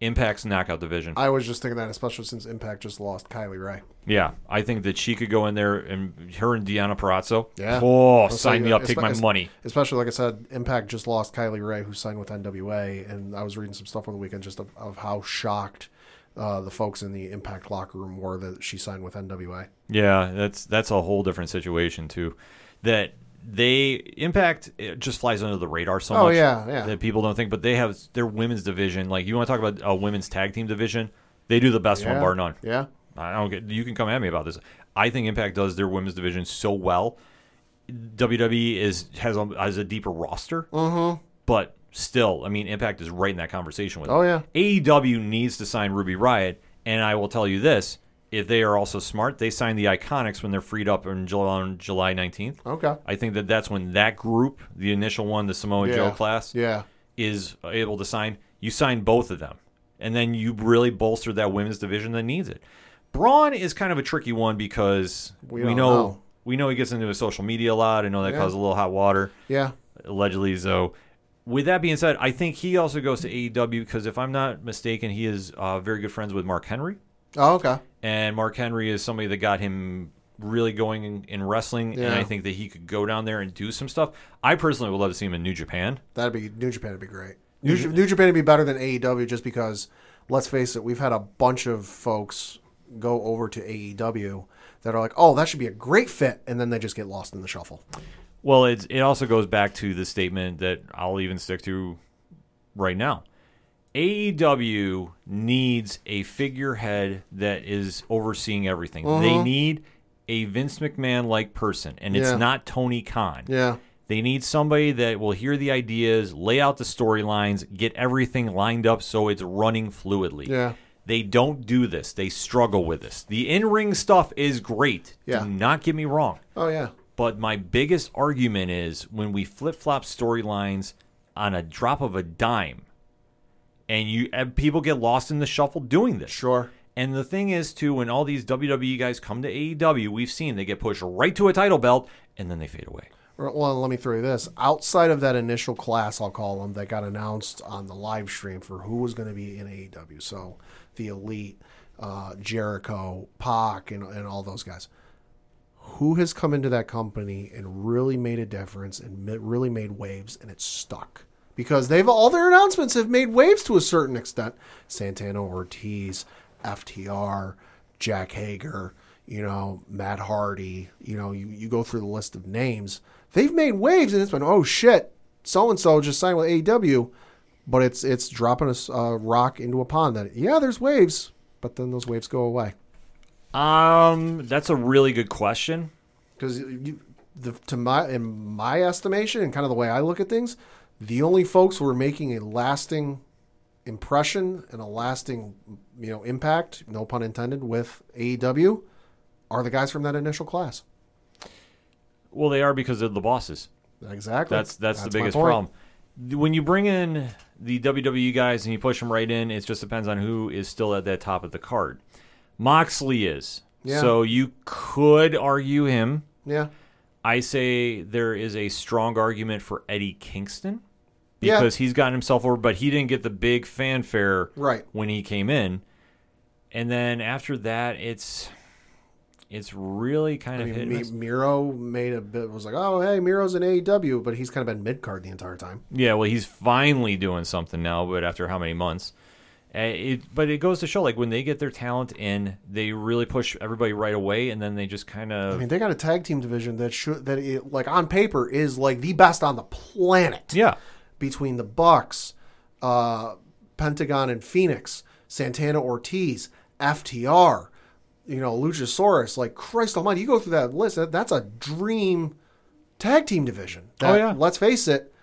Impact's knockout division. I was just thinking that, especially since Impact just lost Kylie Rae. yeah, I think that she could go in there, and her and Deonna Purrazzo. Yeah. Oh, I'll sign me up, take my money. Especially, like I said, Impact just lost Kylie Rae, who signed with NWA, and I was reading some stuff over the weekend just of, of how shocked uh, the folks in the Impact locker room were that she signed with NWA. Yeah, that's that's a whole different situation too. That they Impact it just flies under the radar so Oh, much. yeah, yeah. That people don't think, but they have their women's division. Like you want to talk about a women's tag team division, they do the best one bar none. Yeah. I don't get. You can come at me about this. I think Impact does their women's division so well. WWE is has a, has a deeper roster, mm-hmm. but still, I mean, Impact is right in that conversation with. Oh, them. yeah. AEW needs to sign Ruby Riot, and I will tell you this: if they are also smart, they sign the Iconics when they're freed up in July, on July nineteenth. Okay. I think that that's when that group, the initial one, the Samoa Yeah. Joe class, Yeah. is able to sign, you sign both of them. And then you really bolster that women's division that needs it. Braun is kind of a tricky one because We we, know, know. we know he gets into his social media a lot. I know that Yeah. causes a little hot water, Yeah. allegedly. So, with that being said, I think he also goes to AEW because if I'm not mistaken, he is uh, very good friends with Mark Henry. Oh, okay. And Mark Henry is somebody that got him really going in, in wrestling. And I think that he could go down there and do some stuff. I personally would love to see him in New Japan. That'd be New Japan would be great. New, Ja- New Japan would be better than AEW just because, let's face it, we've had a bunch of folks go over to AEW that are like, oh, that should be a great fit, and then they just get lost in the shuffle. Well, it's, it also goes back to the statement that I'll even stick to right now. AEW needs a figurehead that is overseeing everything. They uh-huh. need a Vince McMahon like person, and it's Yeah. not Tony Khan. Yeah. They need somebody that will hear the ideas, lay out the storylines, get everything lined up so it's running fluidly. Yeah. They don't do this. They struggle with this. The in-ring stuff is great. Yeah. Do not get me wrong. Oh yeah. But my biggest argument is when we flip flop storylines on a drop of a dime, and you and people get lost in the shuffle doing this. Sure. And the thing is, too, when all these WWE guys come to AEW, we've seen they get pushed right to a title belt and then they fade away. Well, let me throw you this. Outside of that initial class, I'll call them, that got announced on the live stream for who was going to be in AEW. So the Elite, uh, Jericho, Pac, and, and all those guys. Who has come into that company and really made a difference and really made waves and it's stuck? Because they've all their announcements have made waves to a certain extent. Santana Ortiz, FTR, Jake Hager, you know, Matt Hardy, you know, you, you go through the list of names. They've made waves and it's been, oh shit, so and so just signed with AEW, but it's it's dropping a uh, rock into a pond that, yeah, there's waves, but then those waves go away. Um, that's a really good question. because you, the, to my in my estimation and kind of the way I look at things, the only folks who are making a lasting impression and a lasting you know impact, no pun intended, with AEW, are the guys from that initial class. Well, they are because they're the bosses. Exactly. That's that's, the biggest problem. When you bring in the WWE guys and you push them right in, it just depends on who is still at that top of the card. Moxley is. Yeah. So you could argue him. Yeah. I say there is a strong argument for Eddie Kingston Yeah. because he's gotten himself over, but he didn't get the big fanfare Right. when he came in. And then after that, it's it's really kind I of mean, hit. Miro made a bit was like, oh hey, Miro's in AEW, but he's kind of been mid card the entire time. Yeah, well, he's finally doing something now, but after how many months? Uh, It, but it goes to show, like when they get their talent in, they really push everybody right away, and then they just kind of I mean, they got a tag team division that should that it, like on paper is like the best on the planet. yeah, between the Bucks, uh, Pentagon and Phoenix, Santana Ortiz, FTR, you know, Luchasaurus. Like Christ Almighty, you go through that list. That, that's a dream tag team division. That, Oh, yeah. Let's face it,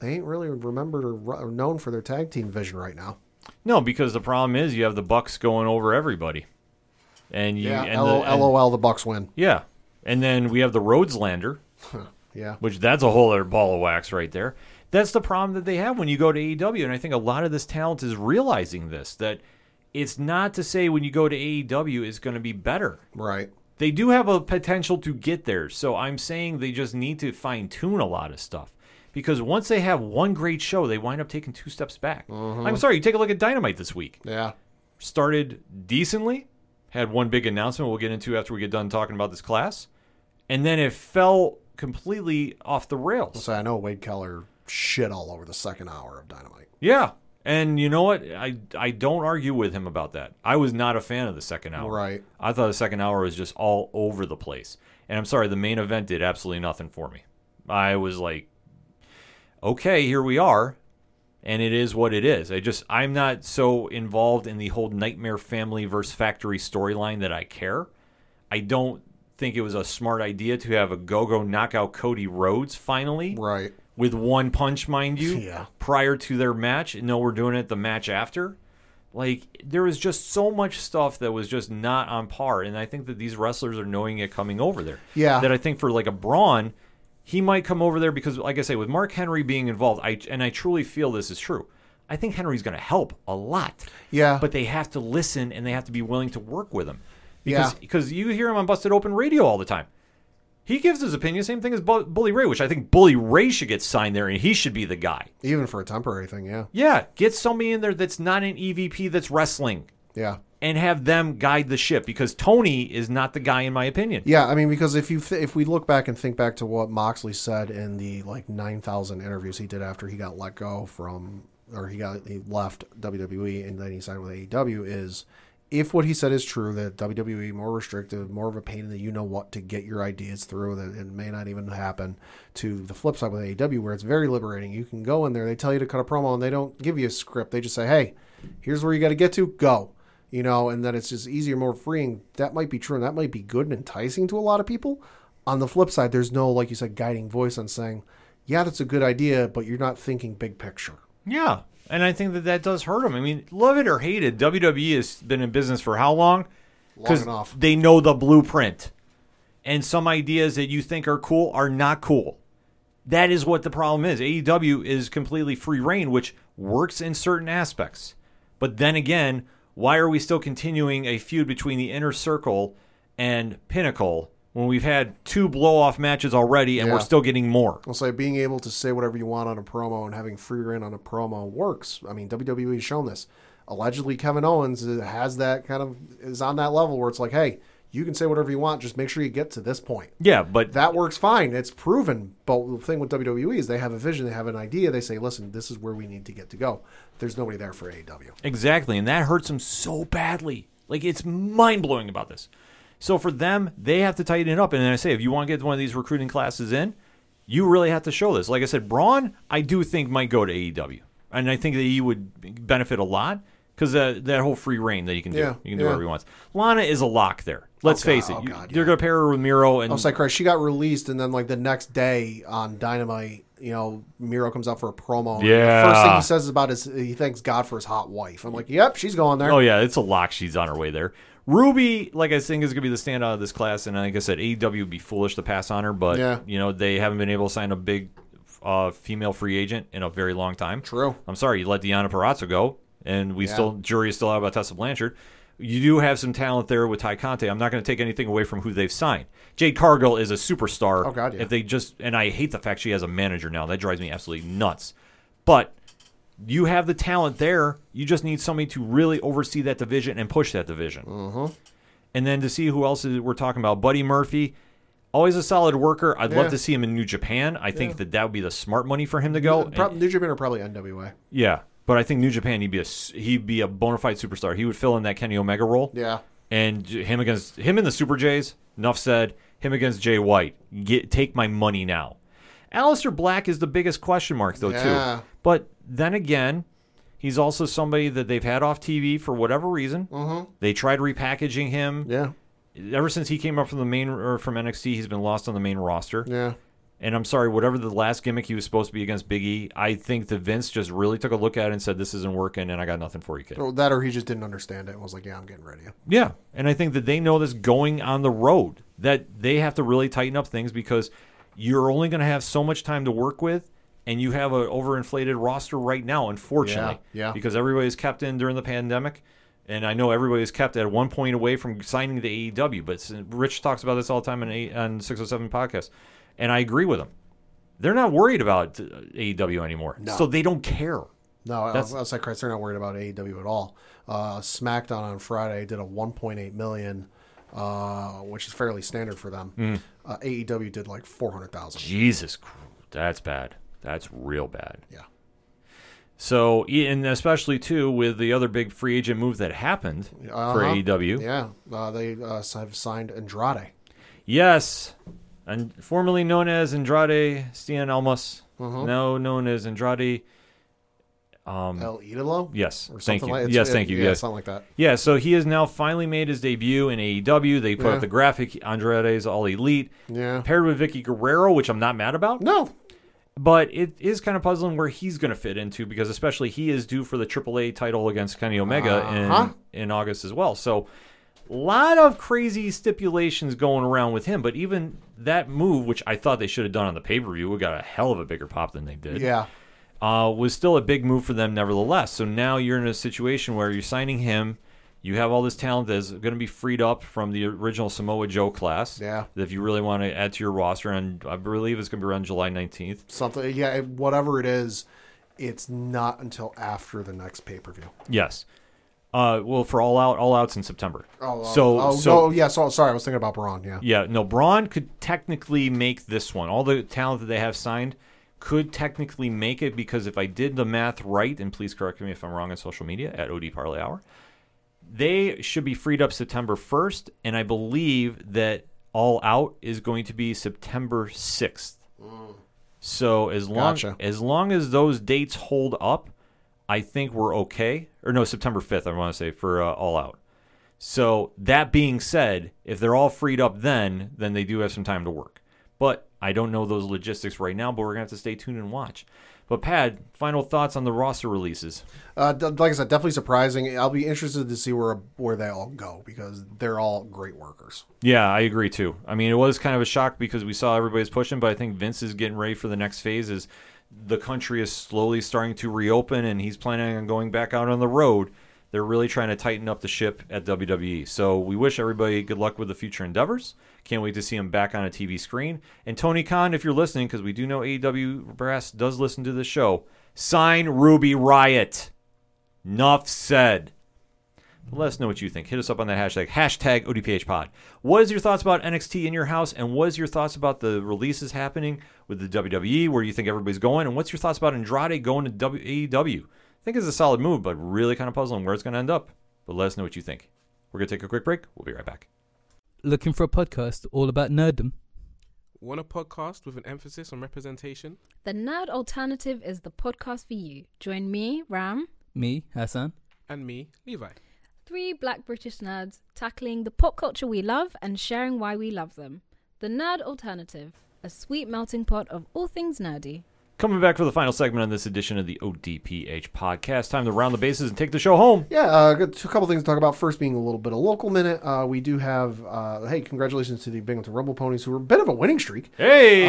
they ain't really remembered or, or known for their tag team division right now. no, because the problem is you have the Bucks going over everybody, and you Yeah. and L- the, and- LOL. The Bucks win. yeah, and then we have the Rhodeslander, [laughs] Yeah. which that's a whole other ball of wax right there. That's the problem that they have when you go to AEW, and I think a lot of this talent is realizing this that it's not to say when you go to AEW is going to be better. Right. they do have a potential to get there. So I'm saying they just need to fine tune a lot of stuff. Because once they have one great show, they wind up taking two steps back. Mm-hmm. I'm sorry, you take a look at Dynamite this week. Yeah. Started decently, had one big announcement we'll get into after we get done talking about this class. And then it fell completely off the rails. So I know Wade Keller shit all over the second hour of Dynamite. Yeah. And you know what? I I don't argue with him about that. I was not a fan of the second hour. Right. I thought the second hour was just all over the place. And I'm sorry, the main event did absolutely nothing for me. I was like, okay, here we are. And it is what it is. I just I'm not so involved in the whole Nightmare Family versus Factory storyline that I care. I don't think it was a smart idea to have a go-go knockout Cody Rhodes finally Right. With one punch, mind you, Yeah. prior to their match. No, we're doing it the match after. Like there was just so much stuff that was just not on par, and I think that these wrestlers are knowing it coming over there. Yeah. That I think for like a Braun, he might come over there because, like I say, with Mark Henry being involved, I and I truly feel this is true. I think Henry's going to help a lot. Yeah. But they have to listen and they have to be willing to work with him. Yeah. Because because you hear him on Busted Open Radio all the time. He gives his opinion. Same thing as Bu- Bully Ray, which I think Bully Ray should get signed there, and he should be the guy. Even for a temporary thing. Yeah. Yeah, get somebody in there that's not an EVP that's wrestling, Yeah. and have them guide the ship because Tony is not the guy, in my opinion. Yeah, I mean, because if you th- if we look back and think back to what Moxley said in the like nine thousand interviews he did after he got let go from or he got he left WWE and then he signed with AEW is if what he said is true that WWE more restrictive, more of a pain in the you know what to get your ideas through that it may not even happen to the flip side with AEW where it's very liberating. You can go in there, they tell you to cut a promo and they don't give you a script. They just say, "Hey, here's where you got to get to, go." you know, and then it's just easier, more freeing. That might be true, and that might be good and enticing to a lot of people. On the flip side, there's no, like you said, guiding voice on saying, yeah, that's a good idea, but you're not thinking big picture. Yeah, and I think that that does hurt them. I mean, love it or hate it, WWE has been in business for how long? Long enough. they know the blueprint, and some ideas that you think are cool are not cool. That is what the problem is. AEW is completely free reign, which works in certain aspects. But then again, why are we still continuing a feud between the inner circle and Pinnacle when we've had two blow off matches already and we're still getting more? I'll say being able to say whatever you want on a promo and having free reign on a promo works. I mean, WWE has shown this. Allegedly, Kevin Owens has that kind of is on that level where it's like, hey, you can say whatever you want, just make sure you get to this point. Yeah, but That works fine. It's proven. But the thing with WWE is they have a vision, they have an idea. They say, listen, this is where we need to get to go. There's nobody there for AEW. Exactly, and that hurts them so badly. Like it's mind blowing about this. So for them, they have to tighten it up. And then I say, if you want to get one of these recruiting classes in, you really have to show this. Like I said, Braun, I do think might go to AEW, and I think that he would benefit a lot because uh, that whole free reign that you can do, Yeah, you can do yeah. whatever he wants. Lana is a lock there. Let's Oh, God, face it, oh, you, God, they're going to pair her with Miro, and I was like, Christ, she got released, and then like the next day on Dynamite, you know, Miro comes out for a promo. Yeah. The first thing he says is about his, he thanks God for his hot wife. I'm like, yep, she's going there. Oh yeah, it's a lock. She's on her way there. Ruby, like I think, is going to be the standout of this class, and like I said, AEW would be foolish to pass on her. But Yeah. you know they haven't been able to sign a big uh, female free agent in a very long time. True. I'm sorry, you let Deonna Purrazzo go, and we still jury is still out about Tessa Blanchard. You do have some talent there with Tay Conti. I'm not going to take anything away from who they've signed. Jade Cargill is a superstar. Oh, God, yeah. If they just and I hate the fact she has a manager now. That drives me absolutely nuts. But you have the talent there. You just need somebody to really oversee that division and push that division. Mm-hmm. And then to see who else is, we're talking about. Buddy Murphy, always a solid worker. I'd Yeah. love to see him in New Japan. I think that that would be the smart money for him to go. New Japan or probably NWA. yeah, but I think New Japan he'd be a he'd be a bona fide superstar. He would fill in that Kenny Omega role. Yeah. And him against him in the Super Jays. Enough said. Him against Jay White. Get take my money now. Aleister Black is the biggest question mark though Yeah. too. But then again, he's also somebody that they've had off TV for whatever reason. Mm-hmm. They tried repackaging him. Yeah. Ever since he came up from the main or from NXT, he's been lost on the main roster. Yeah. And I'm sorry, whatever the last gimmick he was supposed to be against Big E, I think that Vince just really took a look at it and said, "This isn't working, and I got nothing for you, kid." Or that or he just didn't understand it and was like, yeah, I'm getting rid of you. Yeah, and I think that they know this going on the road that they have to really tighten up things because you're only going to have so much time to work with, and you have an overinflated roster right now, unfortunately. Yeah, yeah. Because everybody's kept in during the pandemic, and I know everybody's kept at one point away from signing to AEW. But Rich talks about this all the time on, A- on 607 podcast, and I agree with him. They're not worried about uh, AEW anymore, No. so they don't care. No, That's- outside Christ, they're not worried about AEW at all. Uh, SmackDown on Friday did a 1.8 million, uh, which is fairly standard for them. Hmm. Uh, AEW did like 400,000. Jesus, that's bad. That's real bad. Yeah. So, and especially too with the other big free agent move that happened for Uh-huh. AEW. Yeah, uh, they uh, have signed Andrade. Yes, and formerly known as Andrade Cien Almas, Uh-huh. now known as Andrade. El Idolo? Yes, Or thank something you. like yes, thank you. Yeah, yes, something like that. yeah. So he has now finally made his debut in AEW. They put Yeah. up the graphic Andrade's All Elite, Yeah. paired with Vickie Guerrero, which I'm not mad about. No. But it is kind of puzzling where he's going to fit into because especially he is due for the AAA title against Kenny Omega Uh-huh. in in August as well. So a lot of crazy stipulations going around with him. But even that move, which I thought they should have done on the pay per view, got a hell of a bigger pop than they did. Yeah. Uh, was still a big move for them nevertheless. So now you're in a situation where you're signing him. You have all this talent that's going to be freed up from the original Samoa Joe class. Yeah. If you really want to add to your roster, and I believe it's going to be around July 19th. Something. Yeah, whatever it is, it's not until after the next pay per view. Yes. Uh, well, for all out, all outs in September. Oh, uh, so oh, so no, yeah. So sorry, I was thinking about Braun. Yeah. yeah, no, Braun could technically make this one. All the talent that they have signed could technically make it because if I did the math right, and please correct me if I'm wrong on social media at OD Parlay Hour, they should be freed up September 1st, and I believe that all out is going to be September 6th. So as long Gotcha. as long as those dates hold up, I think we're okay. Or no, September 5th, I want to say for uh, all out. So that being said, if they're all freed up then, then they do have some time to work. But I don't know those logistics right now, but we're going to have to stay tuned and watch. But Pad, final thoughts on the roster releases. Uh, like I said, definitely surprising. I'll be interested to see where where they all go because they're all great workers. Yeah, I agree too. I mean, it was kind of a shock because we saw everybody's pushing, but I think Vince is getting ready for the next phase as the country is slowly starting to reopen and he's planning on going back out on the road. They're really trying to tighten up the ship at WWE. So we wish everybody good luck with the future endeavors. Can't wait to see him back on a TV screen. And Tony Khan, if you're listening, because we do know AEW Brass does listen to the show, sign Ruby Riot. Nuff said. Let us know what you think. Hit us up on that hashtag, hashtag ODPHpod. What is your thoughts about NXT in your house? And what is your thoughts about the releases happening with the WWE? Where do you think everybody's going? And what's your thoughts about Andrade going to AEW? I think it's a solid move, but really kind of puzzling where it's going to end up. But let us know what you think. We're going to take a quick break. We'll be right back. Looking for a podcast all about nerddom? Want a podcast with an emphasis on representation? The Nerd Alternative is the podcast for you. Join me, Ram, Me, Hassan. And me, Levi. three black British nerds tackling the pop culture we love and sharing why we love them. The Nerd Alternative, a sweet melting pot of all things nerdy. Coming back for the final segment on this edition of the ODPH podcast. Time to round the bases and take the show home. Yeah, uh, a couple things to talk about. First, being a little bit of local minute, uh, we do have. Uh, hey, congratulations to the Binghamton Rumble Ponies, who were a bit of a winning streak. Hey!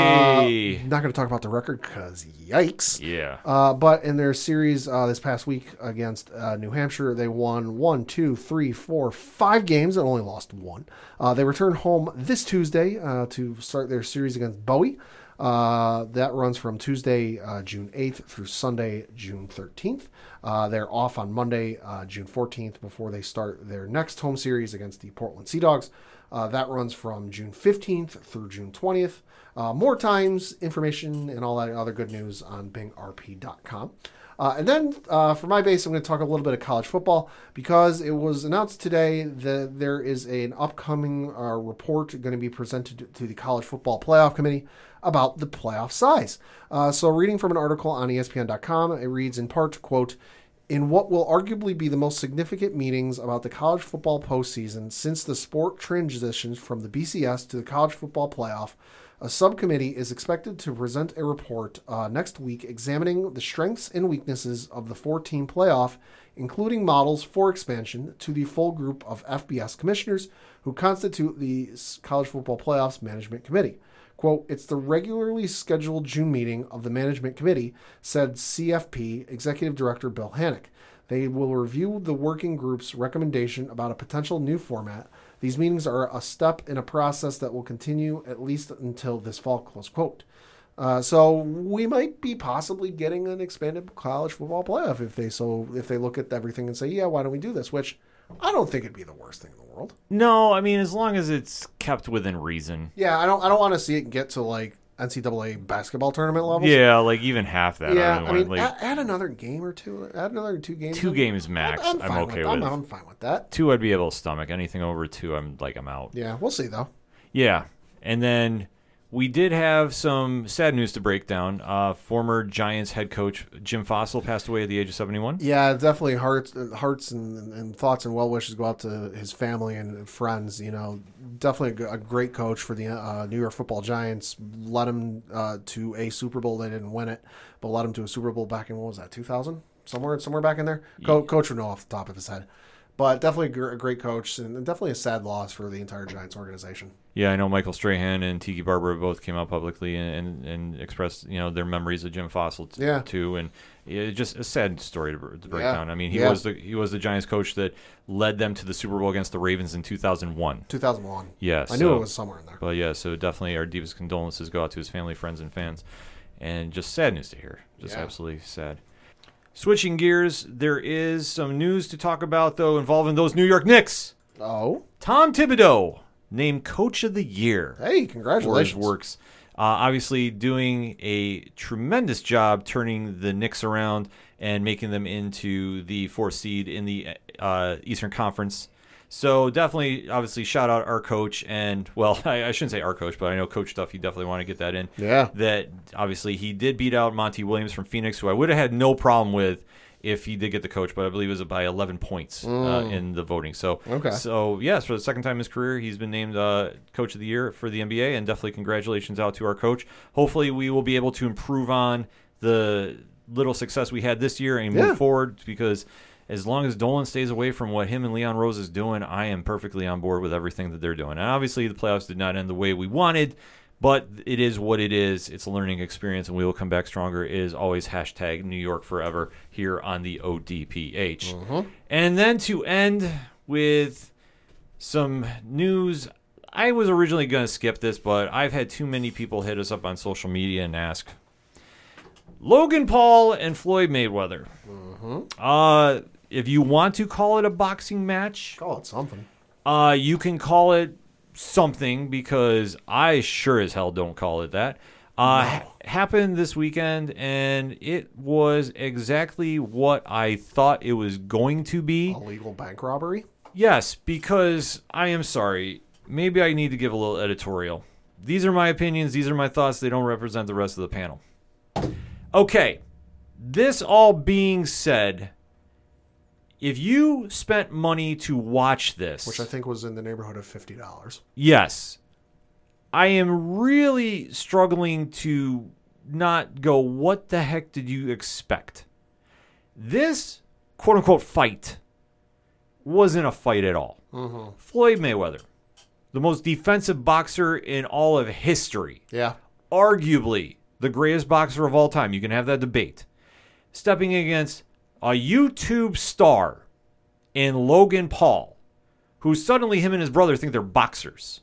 Uh, not going to talk about the record because yikes. yeah. Uh, but in their series uh, this past week against uh, New Hampshire, they won one, two, three, four, five games and only lost one. Uh, they return home this Tuesday uh, to start their series against Bowie. Uh, that runs from Tuesday, uh, June 8th through Sunday, June 13th. Uh, they're off on Monday, uh, June 14th, before they start their next home series against the Portland Sea Dogs. Uh, that runs from June 15th through June 20th. Uh, more times, information, and all that other good news on bingrp.com. Uh, and then uh, for my base, I'm going to talk a little bit of college football because it was announced today that there is an upcoming uh, report going to be presented to the College Football Playoff Committee about the playoff size. Uh, so, reading from an article on ESPN.com, it reads in part, quote, in what will arguably be the most significant meetings about the college football postseason since the sport transitions from the BCS to the college football playoff, a subcommittee is expected to present a report uh, next week examining the strengths and weaknesses of the 14 playoff, including models for expansion to the full group of FBS commissioners who constitute the College Football Playoffs Management Committee. Quote, it's the regularly scheduled June meeting of the Management Committee, said CFP Executive Director Bill Hancock. They will review the working group's recommendation about a potential new format. These meetings are a step in a process that will continue at least until this fall, close quote. Uh, so we might be possibly getting an expanded college football playoff if they so if they look at everything and say, yeah, why don't we do this? Which I don't think it'd be the worst thing in the world. No, I mean, as long as it's kept within reason. Yeah, I don't I don't want to see it get to like NCAA basketball tournament levels. Yeah, like even half that. yeah. I, I don't mean, want, like, add, add another game or two. Add another two games. two games max. I'm, fine okay with. with. I'm, I'm fine with that. Two, I'd be able to stomach. Anything over two, I'm like, I'm out. Yeah, we'll see though. Yeah, and then we did have some sad news to break down. Uh, former Giants head coach Jim Fassel passed away at the age of 71. Yeah, definitely hearts, hearts and, and thoughts and well wishes go out to his family and friends. You know, definitely a great coach for the uh, New York Football Giants. Led him uh, to a Super Bowl. They didn't win it, but led him to a Super Bowl back in what was that, 2000? Somewhere, somewhere back in there. Co- Coach would know off the top of his head, but definitely a great coach and definitely a sad loss for the entire Giants organization. Yeah, I know Michael Strahan and Tiki Barber both came out publicly and, and, and expressed you know their memories of Jim Fassel t- Yeah. too, and it's just a sad story to, to break Yeah. down. I mean, he Yeah. was the he was the Giants coach that led them to the Super Bowl against the Ravens in 2001. 2001. Yeah, I knew it was somewhere in there. But yeah, so definitely our deepest condolences go out to his family, friends, and fans. And just sad news to hear. Just absolutely sad. Switching gears, there is some news to talk about, though, involving those New York Knicks. Oh, Tom Thibodeau named Coach of the Year hey, congratulations! works. Uh, obviously, doing a tremendous job turning the Knicks around and making them into the fourth seed in the uh, Eastern Conference. So definitely, obviously, shout out our coach and well, [laughs] I, I shouldn't say our coach, but I know coach stuff. You definitely want to get that in. Yeah. That obviously he did beat out Monty Williams from Phoenix, who I would have had no problem with if he did get the coach, but I believe it was by 11 points uh, in the voting. So Okay. so yes, for the second time in his career, he's been named uh, coach of the year for the NBA, and definitely congratulations out to our coach. Hopefully, we will be able to improve on the little success we had this year and Yeah. move forward because as long as Dolan stays away from what him and Leon Rose is doing, I am perfectly on board with everything that they're doing. And obviously, the playoffs did not end the way we wanted, but it is what it is. It's a learning experience, and we will come back stronger. It is always hashtag New York forever here on the ODPH. And then to end with some news. I was originally going to skip this, but I've had too many people hit us up on social media and ask Logan Paul and Floyd Mayweather. Uh, if you want to call it a boxing match, Call it something. uh, you can call it something because I sure as hell don't call it that. Uh, ha- happened this weekend, and it was exactly what I thought it was going to be. Illegal bank robbery. Yes, because I am sorry. Maybe I need to give a little editorial. These are my opinions. These are my thoughts. They don't represent the rest of the panel. Okay. This all being said, if you spent money to watch this, which I think was in the neighborhood of fifty dollars. Yes. I am really struggling to not go, what the heck did you expect? This quote unquote fight wasn't a fight at all. Mm-hmm. Floyd Mayweather, the most defensive boxer in all of history, Yeah, arguably the greatest boxer of all time. You can have that debate. Stepping against a YouTube star in Logan Paul, who suddenly him and his brother think they're boxers.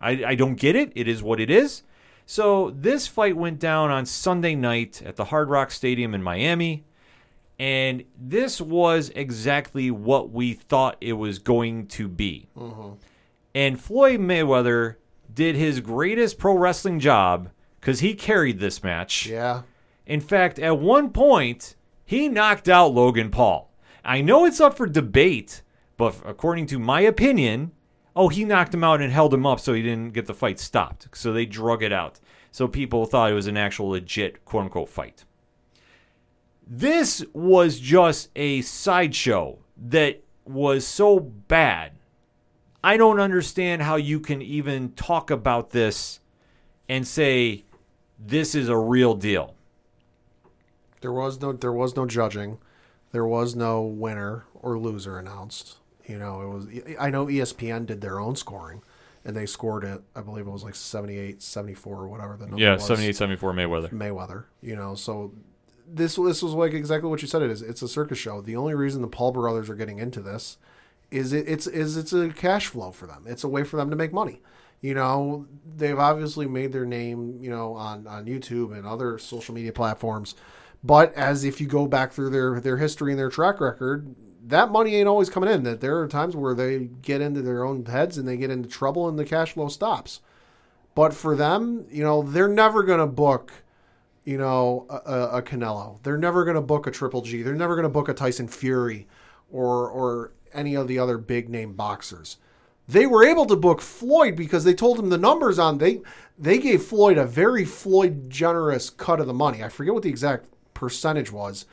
I, I don't get it. It is what it is. So this fight went down on Sunday night at the Hard Rock Stadium in Miami. And this was exactly what we thought it was going to be. Mm-hmm. And Floyd Mayweather did his greatest pro wrestling job because he carried this match. yeah. In fact, at one point, he knocked out Logan Paul. I know it's up for debate, but according to my opinion, oh, he knocked him out and held him up so he didn't get the fight stopped. So they drug it out. So people thought it was an actual legit quote unquote fight. This was just a sideshow that was so bad. I don't understand how you can even talk about this and say this is a real deal. There was no there was no judging. There was no winner or loser announced. You know, it was I know ESPN did their own scoring and they scored it I believe it was like 78 74 or whatever the number Yeah, was. 78 74 Mayweather. Mayweather, you know, so this this was like exactly what you said it is. It's a circus show. The only reason the Paul brothers are getting into this is it, it's is it's a cash flow for them. It's a way for them to make money. You know, they've obviously made their name, you know, on on YouTube and other social media platforms. But as if you go back through their their history and their track record, that money ain't always coming in. That there are times where they get into their own heads and they get into trouble and the cash flow stops. But for them, you know, they're never going to book, you know, a, a Canelo. They're never going to book a Triple G. They're never going to book a Tyson Fury or or any of the other big name boxers. They were able to book Floyd because they told him the numbers on they they gave Floyd a very Floyd generous cut of the money. I forget what the exact percentage was.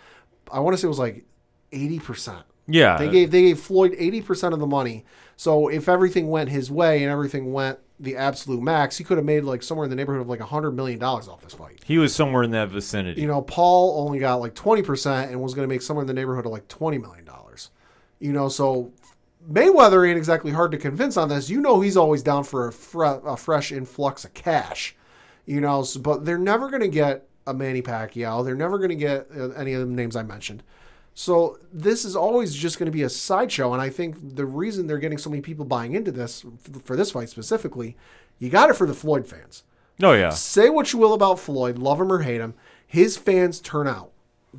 I want to say it was like 80%. Yeah. They gave they gave Floyd eighty percent of the money. So if everything went his way and everything went the absolute max, he could have made like somewhere in the neighborhood of like hundred million dollars off this fight. he was somewhere in that vicinity. You know, Paul only got like twenty percent and was going to make somewhere in the neighborhood of like twenty million dollars. You know, so Mayweather ain't exactly hard to convince on this. You know, he's always down for a, fre- a fresh influx of cash. You know, so, but they're never going to get a Manny Pacquiao. They're never going to get uh, any of the names I mentioned. So this is always just going to be a sideshow, and I think the reason they're getting so many people buying into this for this fight specifically, you got it for the Floyd fans. oh, yeah. Say what you will about Floyd, love him or hate him, his fans turn out,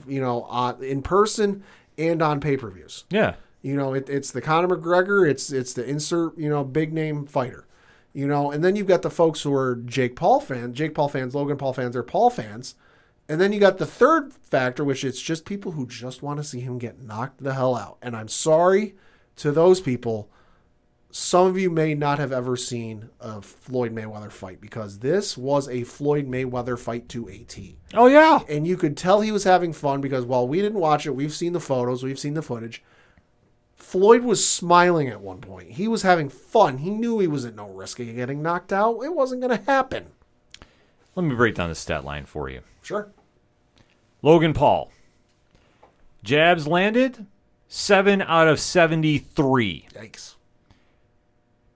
you know, uh, in person and on pay per views. Yeah. You know, it, it's the Conor McGregor, it's it's the insert, you know, big name fighter. You know, and then you've got the folks who are Jake Paul fans, Jake Paul fans, Logan Paul fans, or Paul fans. And then you got the third factor, which it's just people who just want to see him get knocked the hell out. And I'm sorry to those people. Some of you may not have ever seen a Floyd Mayweather fight because this was a Floyd Mayweather fight to a T Oh, yeah. and you could tell he was having fun because while we didn't watch it, we've seen the photos, we've seen the footage. Floyd was smiling at one point. He was having fun. He knew he was at no risk of getting knocked out. It wasn't going to happen. Let me break down the stat line for you. Sure. Logan Paul. Jabs landed 7 out of 73. Yikes.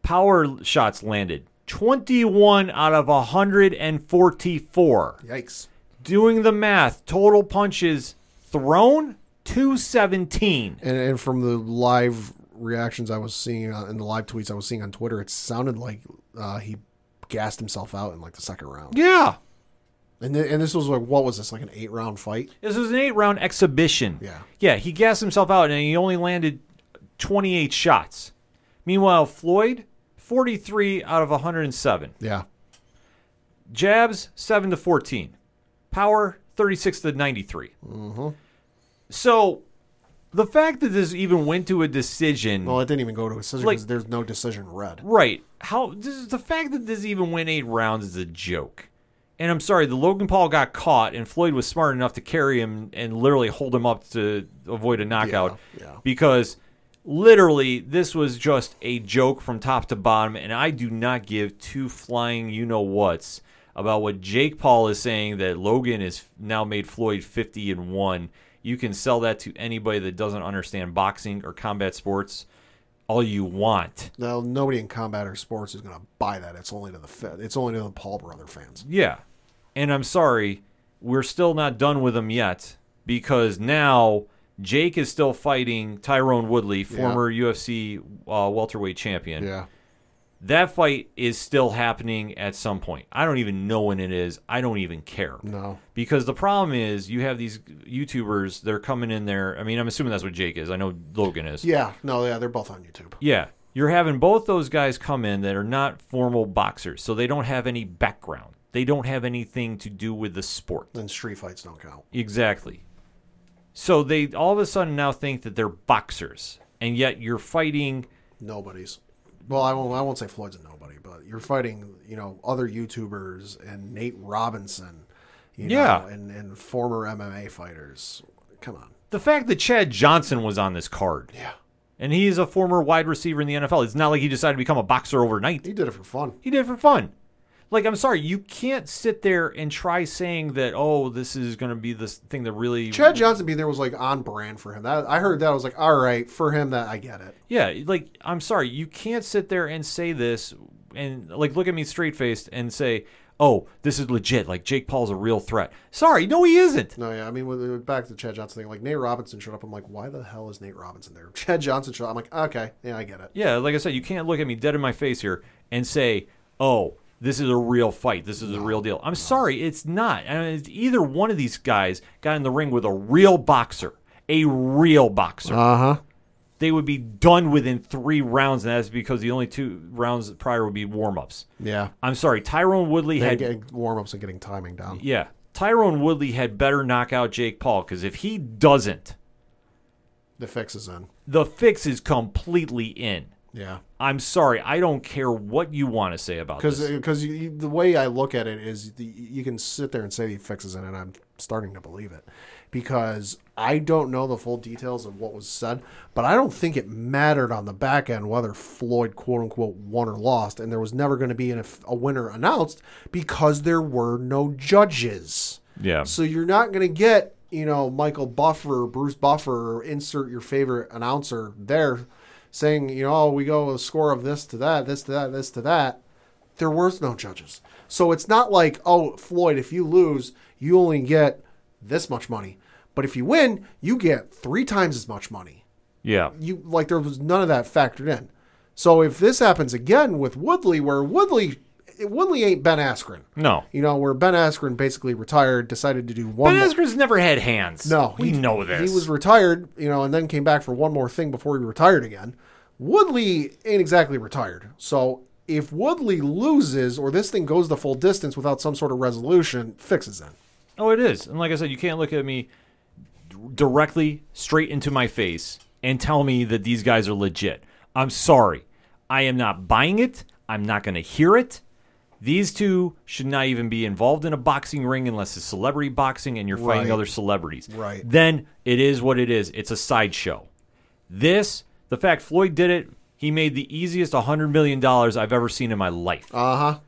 Power shots landed 21 out of 144. Yikes. Doing the math, total punches thrown 217. And, and from the live reactions I was seeing uh, and the live tweets I was seeing on Twitter, it sounded like uh, he gassed himself out in like the second round. Yeah. And th- and this was like what was this like an eight round fight? This was an eight round exhibition. Yeah. Yeah, he gassed himself out and he only landed 28 shots. Meanwhile, Floyd, 43 out of 107. Yeah. Jabs, 7 to 14. Power, 36 to 93. Mm-hmm. So the fact that this even went to a decision. Well, it didn't even go to a decision Like- because there's no decision read. Right. How this is the fact that this even went eight rounds is a joke. And I'm sorry, the Logan Paul got caught, and Floyd was smart enough to carry him and literally hold him up to avoid a knockout. Yeah. Because literally, this was just a joke from top to bottom, and I do not give two flying you know whats about what Jake Paul is saying that Logan is now made Floyd 50 and 1. You can sell that to anybody that doesn't understand boxing or combat sports all you want. Now, nobody in combat or sports is going to buy that. It's only to the it's only to the Paul brother fans. Yeah. And I'm sorry, we're still not done with them yet because now Jake is still fighting Tyron Woodley, former UFC uh, welterweight champion. Yeah. That fight is still happening at some point. I don't even know when it is. I don't even care. No. Because the problem is you have these YouTubers, they're coming in there. I mean, I'm assuming that's what Jake is. I know Logan is. Yeah. No. Yeah. They're both on YouTube. Yeah. You're having both those guys come in that are not formal boxers, so they don't have any background. They don't have anything to do with the sport. Then street fights don't count. Exactly. So they all of a sudden now think that they're boxers, and yet you're fighting. Nobody's. Well, I won't. I won't say Floyd's a nobody, but you're fighting, you know, other YouTubers and Nate Robinson, you know, and and former MMA fighters. Come on. The fact that Chad Johnson was on this card, Yeah. and he is a former wide receiver in the NFL. It's not like he decided to become a boxer overnight. He did it for fun. He did it for fun. Like, I'm sorry, you can't sit there and try saying that, oh, this is going to be this thing that really. Chad Johnson being there was like on brand for him. That I heard that I was like, all right, for him that I get it. Yeah, like I'm sorry, you can't sit there and say this and like look at me straight faced and say, "Oh, this is legit. Like Jake Paul's a real threat." Sorry, no, he isn't. No, yeah, I mean, with, uh, back to the Chad Johnson thing, like Nate Robinson showed up. I'm like, why the hell is Nate Robinson there? [laughs] Chad Johnson showed up. I'm like, okay, yeah, I get it. Yeah, like I said, you can't look at me dead in my face here and say, "Oh, this is a real fight. This is a real deal." I'm sorry, it's not. I mean, it's either one of these guys got in the ring with a real boxer, a real boxer. Uh huh. they would be done within three rounds, and that's because the only two rounds prior would be warm ups. Yeah. I'm sorry, Tyron Woodley And had getting warm ups and getting timing down. Yeah. Tyron Woodley had better knock out Jake Paul because if he doesn't, The fix is in. the fix is completely in. Yeah. I'm sorry. I don't care what you want to say about this. because the way I look at it is the, you can sit there and say he fixes it, and I'm starting to believe it because I don't know the full details of what was said, but I don't think it mattered on the back end whether Floyd quote unquote won or lost, and there was never going to be an, a winner announced because there were no judges. Yeah. So you're not going to get you know Michael Buffer, or Bruce Buffer, or insert your favorite announcer there saying you know oh, we go a score of this to that, this to that, this to that there was no judges. So it's not like, oh, Floyd, if you lose, you only get this much money. But if you win, you get three times as much money. Yeah. You like there was none of that factored in. So if this happens again with Woodley, where Woodley Woodley ain't Ben Askren. No. You know, where Ben Askren basically retired, decided to do one Ben more- Askren's never had hands. no, we he- know this. He was retired, you know, and then came back for one more thing before he retired again. Woodley ain't exactly retired. So if Woodley loses or this thing goes the full distance without some sort of resolution, fixes it. oh, it is. And like I said, you can't look at me directly straight into my face and tell me that these guys are legit. I'm sorry. I am not buying it. I'm not going to hear it. These two should not even be involved in a boxing ring unless it's celebrity boxing and you're fighting Right. other celebrities. Right. Then it is what it is. It's a sideshow. This, the fact Floyd did it, he made the easiest $100 million I've ever seen in my life. Uh huh.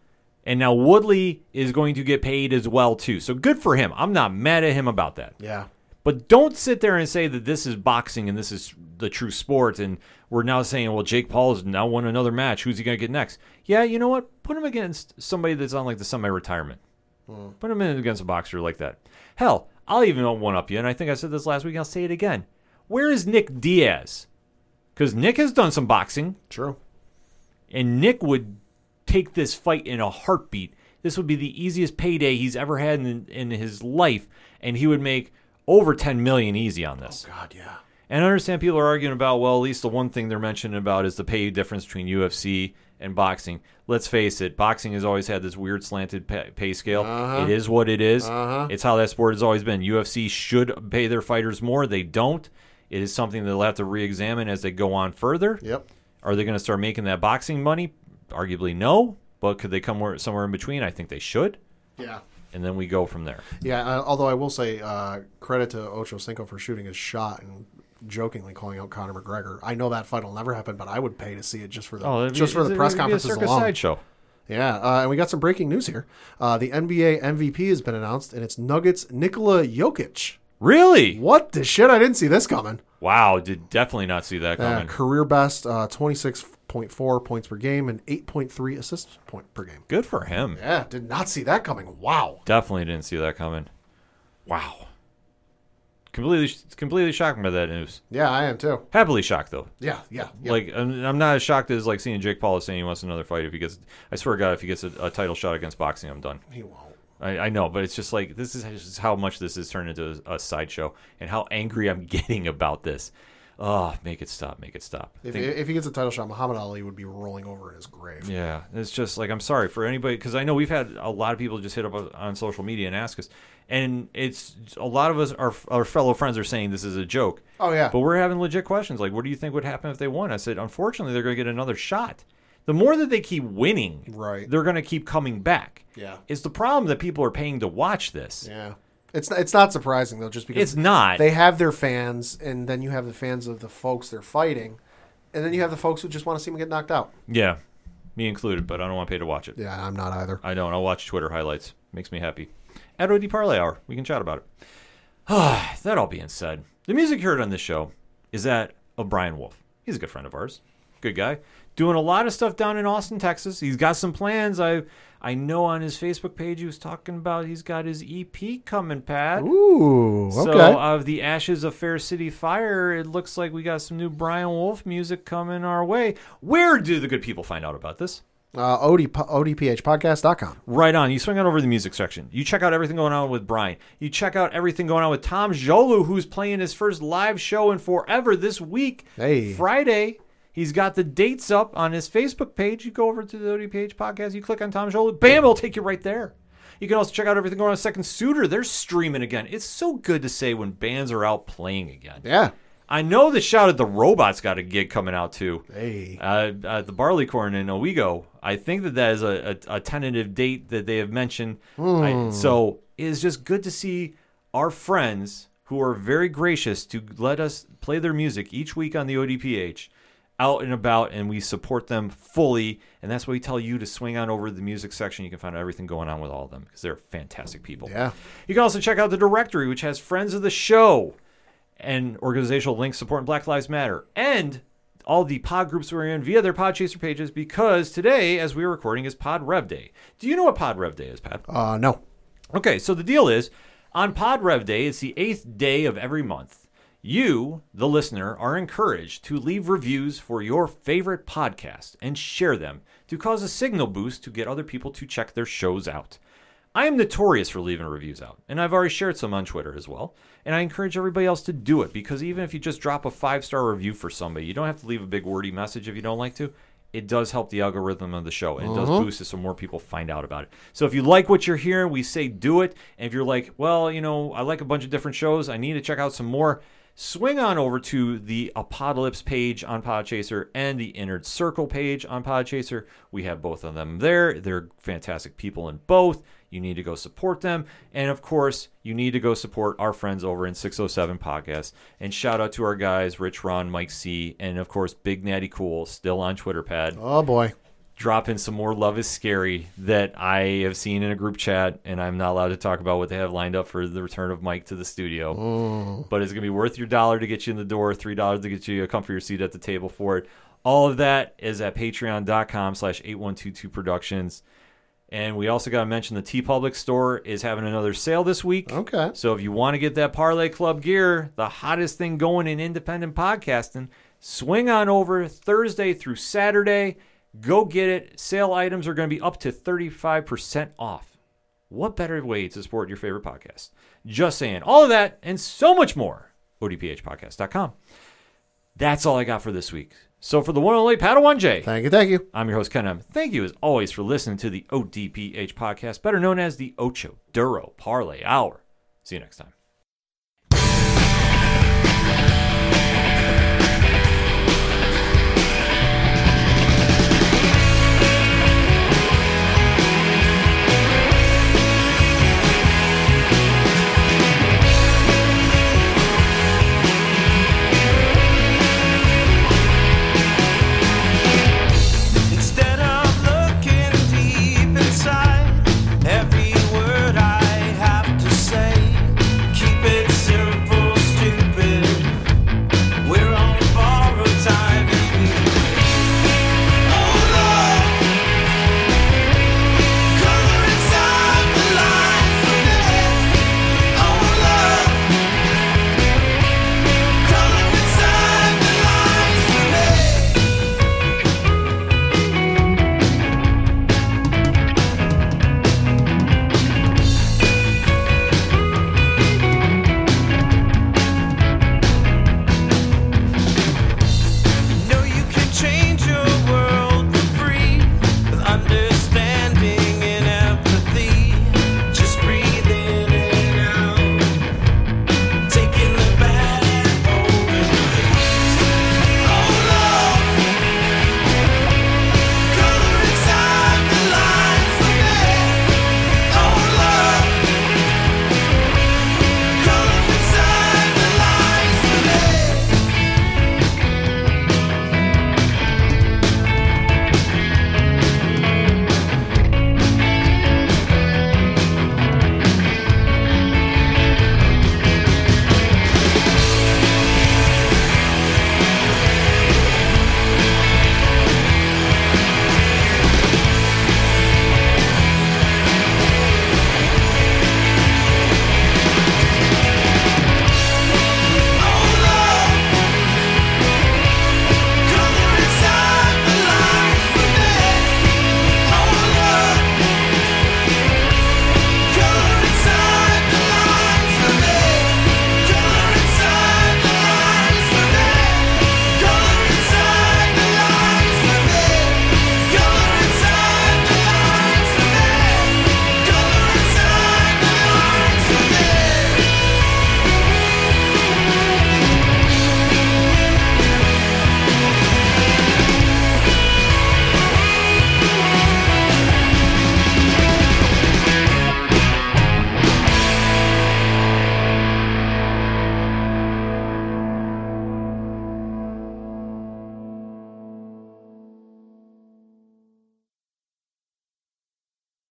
And now Woodley is going to get paid as well too. So good for him. I'm not mad at him about that. Yeah. But don't sit there and say that this is boxing and this is the true sport. And we're now saying, well, Jake Paul has now won another match. Who's he going to get next? Yeah, you know what? Put him against somebody that's on like the semi retirement. Hmm. Put him in against a boxer like that. Hell, I'll even one up you. And I think I said this last week. I'll say it again. Where is Nick Diaz? Because Nick has done some boxing True. and Nick would take this fight in a heartbeat. This would be the easiest payday he's ever had in, in his life, and he would make over 10 million easy on this. Oh God, yeah. And I understand people are arguing about, well, at least the one thing they're mentioning about is the pay difference between UFC and boxing. Let's face it, boxing has always had this weird slanted pay, pay scale. Uh-huh. It is what it is. Uh-huh. It's how that sport has always been. UFC should pay their fighters more. They don't. It is something they'll have to re examine as they go on further. Yep. Are they going to start making that boxing money? Arguably, no. But could they come somewhere in between? I think they should. Yeah. And then we go from there. Yeah, uh, although I will say uh, credit to Ocho Cinco for shooting his shot and jokingly calling out Conor McGregor. I know that fight will never happen, but I would pay to see it just for the Oh, it'd be- just for the press be a conferences circus alone. sideshow. Yeah, uh, and we got some breaking news here. Uh, the NBA MVP has been announced, and it's Nuggets Nikola Jokic. Really? What the shit? I didn't see this coming. Wow. Did definitely not see that Uh, coming. career best, uh, twenty six point four points per game and eight point three assists point per game. Good for him. Yeah, did not see that coming. Wow. Definitely didn't see that coming. Wow. Completely, completely shocked by that news. Yeah, I am too. Happily shocked though. Yeah, yeah, yeah. Like I'm, I'm not as shocked as like seeing Jake Paul saying he wants another fight. If he gets, I swear to God, if he gets a, a title shot against boxing, I'm done. he won't. I, I know, but it's just like this is how much this has turned into a, a sideshow, and how angry I'm [laughs] getting about this. Oh, make it stop! Make it stop. If, Think- if he gets a title shot, Muhammad Ali would be rolling over in his grave. yeah, it's just like I'm sorry for anybody because I know we've had a lot of people just hit up on social media and ask us, and it's a lot of us, our our fellow friends, are saying this is a joke. Oh yeah. But we're having legit questions like, what do you think would happen if they won? I said, unfortunately, they're going to get another shot. The more that they keep winning, Right. they're going to keep coming back. Yeah. It's the problem that people are paying to watch this. Yeah. It's it's not surprising though, just because It's not. They have their fans, and then you have the fans of the folks they're fighting, and then you have the folks who just want to see them get knocked out. Yeah, me included, but I don't want to pay to watch it. Yeah, I'm not either. I don't. I'll watch Twitter highlights. Makes me happy. At OD Parlay Hour, we can chat about it. [sighs] that all being said, the music you heard on this show is that of Brian Wolf. He's a good friend of ours. Good guy. Doing a lot of stuff down in Austin, Texas. He's got some plans. I I know on his Facebook page he was talking about he's got his EP coming, Pat. Ooh, okay. So of the ashes of Fair City Fire, it looks like we got some new Brian Wolf music coming our way. Where do the good people find out about this? uh, OD, ODPHpodcast.com. Right on. You swing on over to the music section. You check out everything going on with Brian. You check out everything going on with Tom Jolu, who's playing his first live show in forever this week. Hey. Friday. He's got the dates up on his Facebook page. You go over to the ODPH podcast, you click on Tom Jolu, bam, it'll take you right there. You can also check out everything going on Second Suitor. They're streaming again. It's so good to say when bands are out playing again. Yeah. I know the Shout at the Robots got a gig coming out too. Hey. Uh, at the Barleycorn in Owego. I think that that is a, a, a tentative date that they have mentioned. I, so it is just good to see our friends who are very gracious to let us play their music each week on the ODPH out and about, and we support them fully. And that's why we tell you to swing on over to the music section. You can find out everything going on with all of them because they're fantastic people. Yeah. You can also check out the directory, which has friends of the show and organizational links supporting Black Lives Matter and all the pod groups we're in via their Podchaser pages because today, as we're recording, is Pod Rev Day. Do you know what Pod Rev Day is, Pat? Uh, no. Okay, so the deal is on Pod Rev Day, it's the eighth day of every month. You, the listener, are encouraged to leave reviews for your favorite podcast and share them to cause a signal boost to get other people to check their shows out. I am notorious for leaving reviews out, and I've already shared some on Twitter as well. And I encourage everybody else to do it because even if you just drop a five star review for somebody, you don't have to leave a big wordy message if you don't like to. It does help the algorithm of the show and it does uh-huh. boost it so more people find out about it. So if you like what you're hearing, we say do it. And if you're like, well, you know, I like a bunch of different shows, I need to check out some more, swing on over to the Apocalypse page on Podchaser and the Inner Circle page on Podchaser. We have both of them there. They're fantastic people in both. You need to go support them. And of course, you need to go support our friends over in 607 Podcast. And shout out to our guys, Rich Ron, Mike C, and of course, Big Natty Cool, still on Twitter pad. Oh boy. Drop in some more Love is Scary that I have seen in a group chat, and I'm not allowed to talk about what they have lined up for the return of Mike to the studio. Oh. But it's going to be worth your dollar to get you in the door, $3 to get you a comfier seat at the table for it. All of that is at patreon.com slash 8122 productions. And we also got to mention the TeePublic store is having another sale this week. Okay. So if you want to get that Parlay Club gear, the hottest thing going in independent podcasting, swing on over Thursday through Saturday. Go get it. Sale items are going to be up to 35% off. What better way to support your favorite podcast? Just saying. All of that and so much more. ODPHpodcast.com. That's all I got for this week. So for the one and only Padawan J. Thank you, thank you. I'm your host, Ken M. Thank you, as always, for listening to the ODPH podcast, better known as the Ocho Duro Parlay Hour. See you next time.